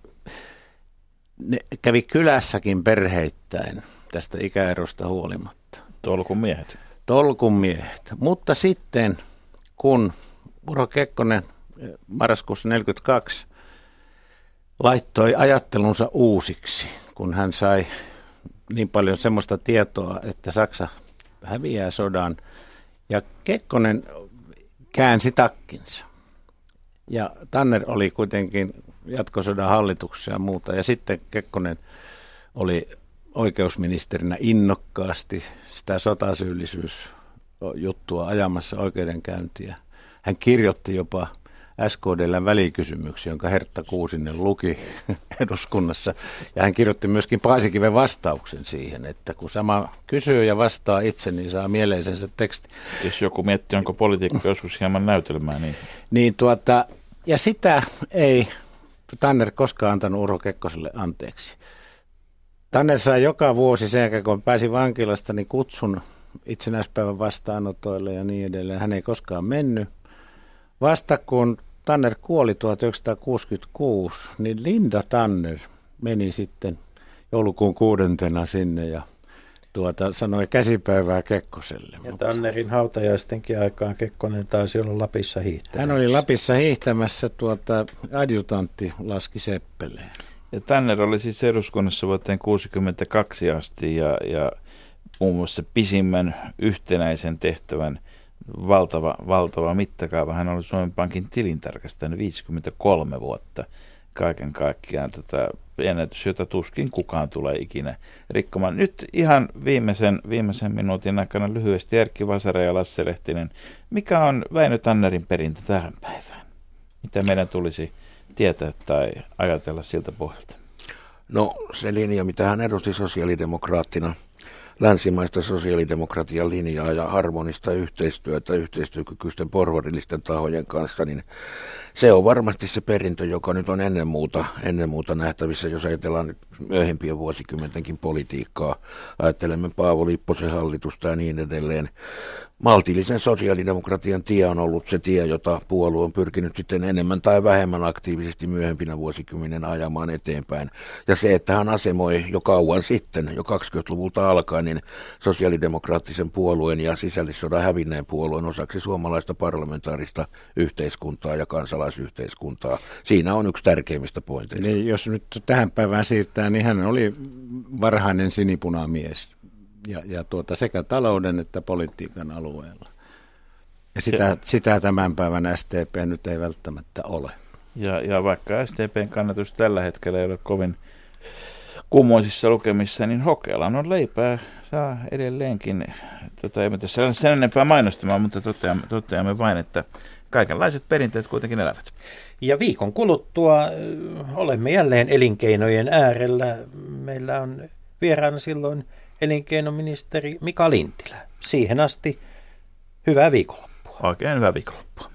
ne kävi kylässäkin perheittäin tästä ikäerosta huolimatta. Tolkun miehet. Tolkun miehet. Mutta sitten, kun Uro Kekkonen marraskuussa 1942 laittoi ajattelunsa uusiksi, kun hän sai niin paljon semmoista tietoa, että Saksa häviää sodan. Ja Kekkonen käänsi takkinsa. Ja Tanner oli kuitenkin jatkosodan hallituksessa ja muuta. Ja sitten Kekkonen oli oikeusministerinä innokkaasti sitä sotasyyllisyysjuttua ajamassa oikeudenkäyntiä. Hän kirjoitti jopa SKDllä välikysymyksiä, jonka Hertta Kuusinen luki eduskunnassa. Ja hän kirjoitti myöskin Paasikiven vastauksen siihen, että kun sama kysyy ja vastaa itse, niin saa mieleisensä teksti. Jos joku miettii, onko politiikka joskus hieman näytelmää, niin... niin tuota, ja sitä ei Tanner koskaan antanut Urho Kekkoselle anteeksi. Tanner sai joka vuosi sen jälkeen, kun pääsi vankilasta, niin kutsun itsenäispäivän vastaanotoille ja niin edelleen. Hän ei koskaan mennyt. Vasta kun Tanner kuoli 1966, niin Linda Tanner meni sitten joulukuun kuudentena sinne ja tuota, sanoi käsipäivää Kekkoselle. Ja Tannerin hautajaistenkin aikaan Kekkonen taisi olla Lapissa hiihtämässä. Hän oli Lapissa hiihtämässä, tuota, adjutantti laski Seppeleen. Ja Tanner oli siis eduskunnassa vuoteen 1962 asti ja, ja muun muassa pisimmän yhtenäisen tehtävän valtava, valtava mittakaava. Hän oli Suomen Pankin tilintarkastajan 53 vuotta kaiken kaikkiaan tätä ennätys, jota tuskin kukaan tulee ikinä rikkomaan. Nyt ihan viimeisen, viimeisen minuutin aikana lyhyesti Erkki Vasara ja Lasse Lehtinen. Mikä on Väinö Tannerin perintö tähän päivään? Mitä meidän tulisi tietää tai ajatella siltä pohjalta? No se linja, mitä hän edusti sosiaalidemokraattina – länsimaista sosiaalidemokratian linjaa ja harmonista yhteistyötä yhteistyökykyisten porvarillisten tahojen kanssa, niin se on varmasti se perintö, joka nyt on ennen muuta, ennen muuta nähtävissä, jos ajatellaan nyt myöhempien vuosikymmentenkin politiikkaa. Ajattelemme Paavo Lipposen hallitusta ja niin edelleen. Maltillisen sosiaalidemokratian tie on ollut se tie, jota puolue on pyrkinyt sitten enemmän tai vähemmän aktiivisesti myöhempinä vuosikymmenen ajamaan eteenpäin. Ja se, että hän asemoi jo kauan sitten, jo 20-luvulta alkaen, niin sosiaalidemokraattisen puolueen ja sisällissodan hävinneen puolueen osaksi suomalaista parlamentaarista yhteiskuntaa ja kansalaisyhteiskuntaa. Siinä on yksi tärkeimmistä pointeista. Niin, jos nyt tähän päivään siirtää, niin hän oli varhainen sinipunamies ja, ja tuota, sekä talouden että politiikan alueella. Ja sitä, sitä tämän päivän SDP nyt ei välttämättä ole. Ja, ja vaikka SDPn kannatus tällä hetkellä ei ole kovin kummoisissa lukemissa, niin Hokelan on leipää, saa edelleenkin, tota, ei tässä sen enempää mainostamaan, mutta toteamme, toteamme vain, että kaikenlaiset perinteet kuitenkin elävät. Ja viikon kuluttua olemme jälleen elinkeinojen äärellä. Meillä on vieraana silloin elinkeinoministeri Mika Lintilä. Siihen asti hyvää viikonloppua. Oikein hyvää viikonloppua.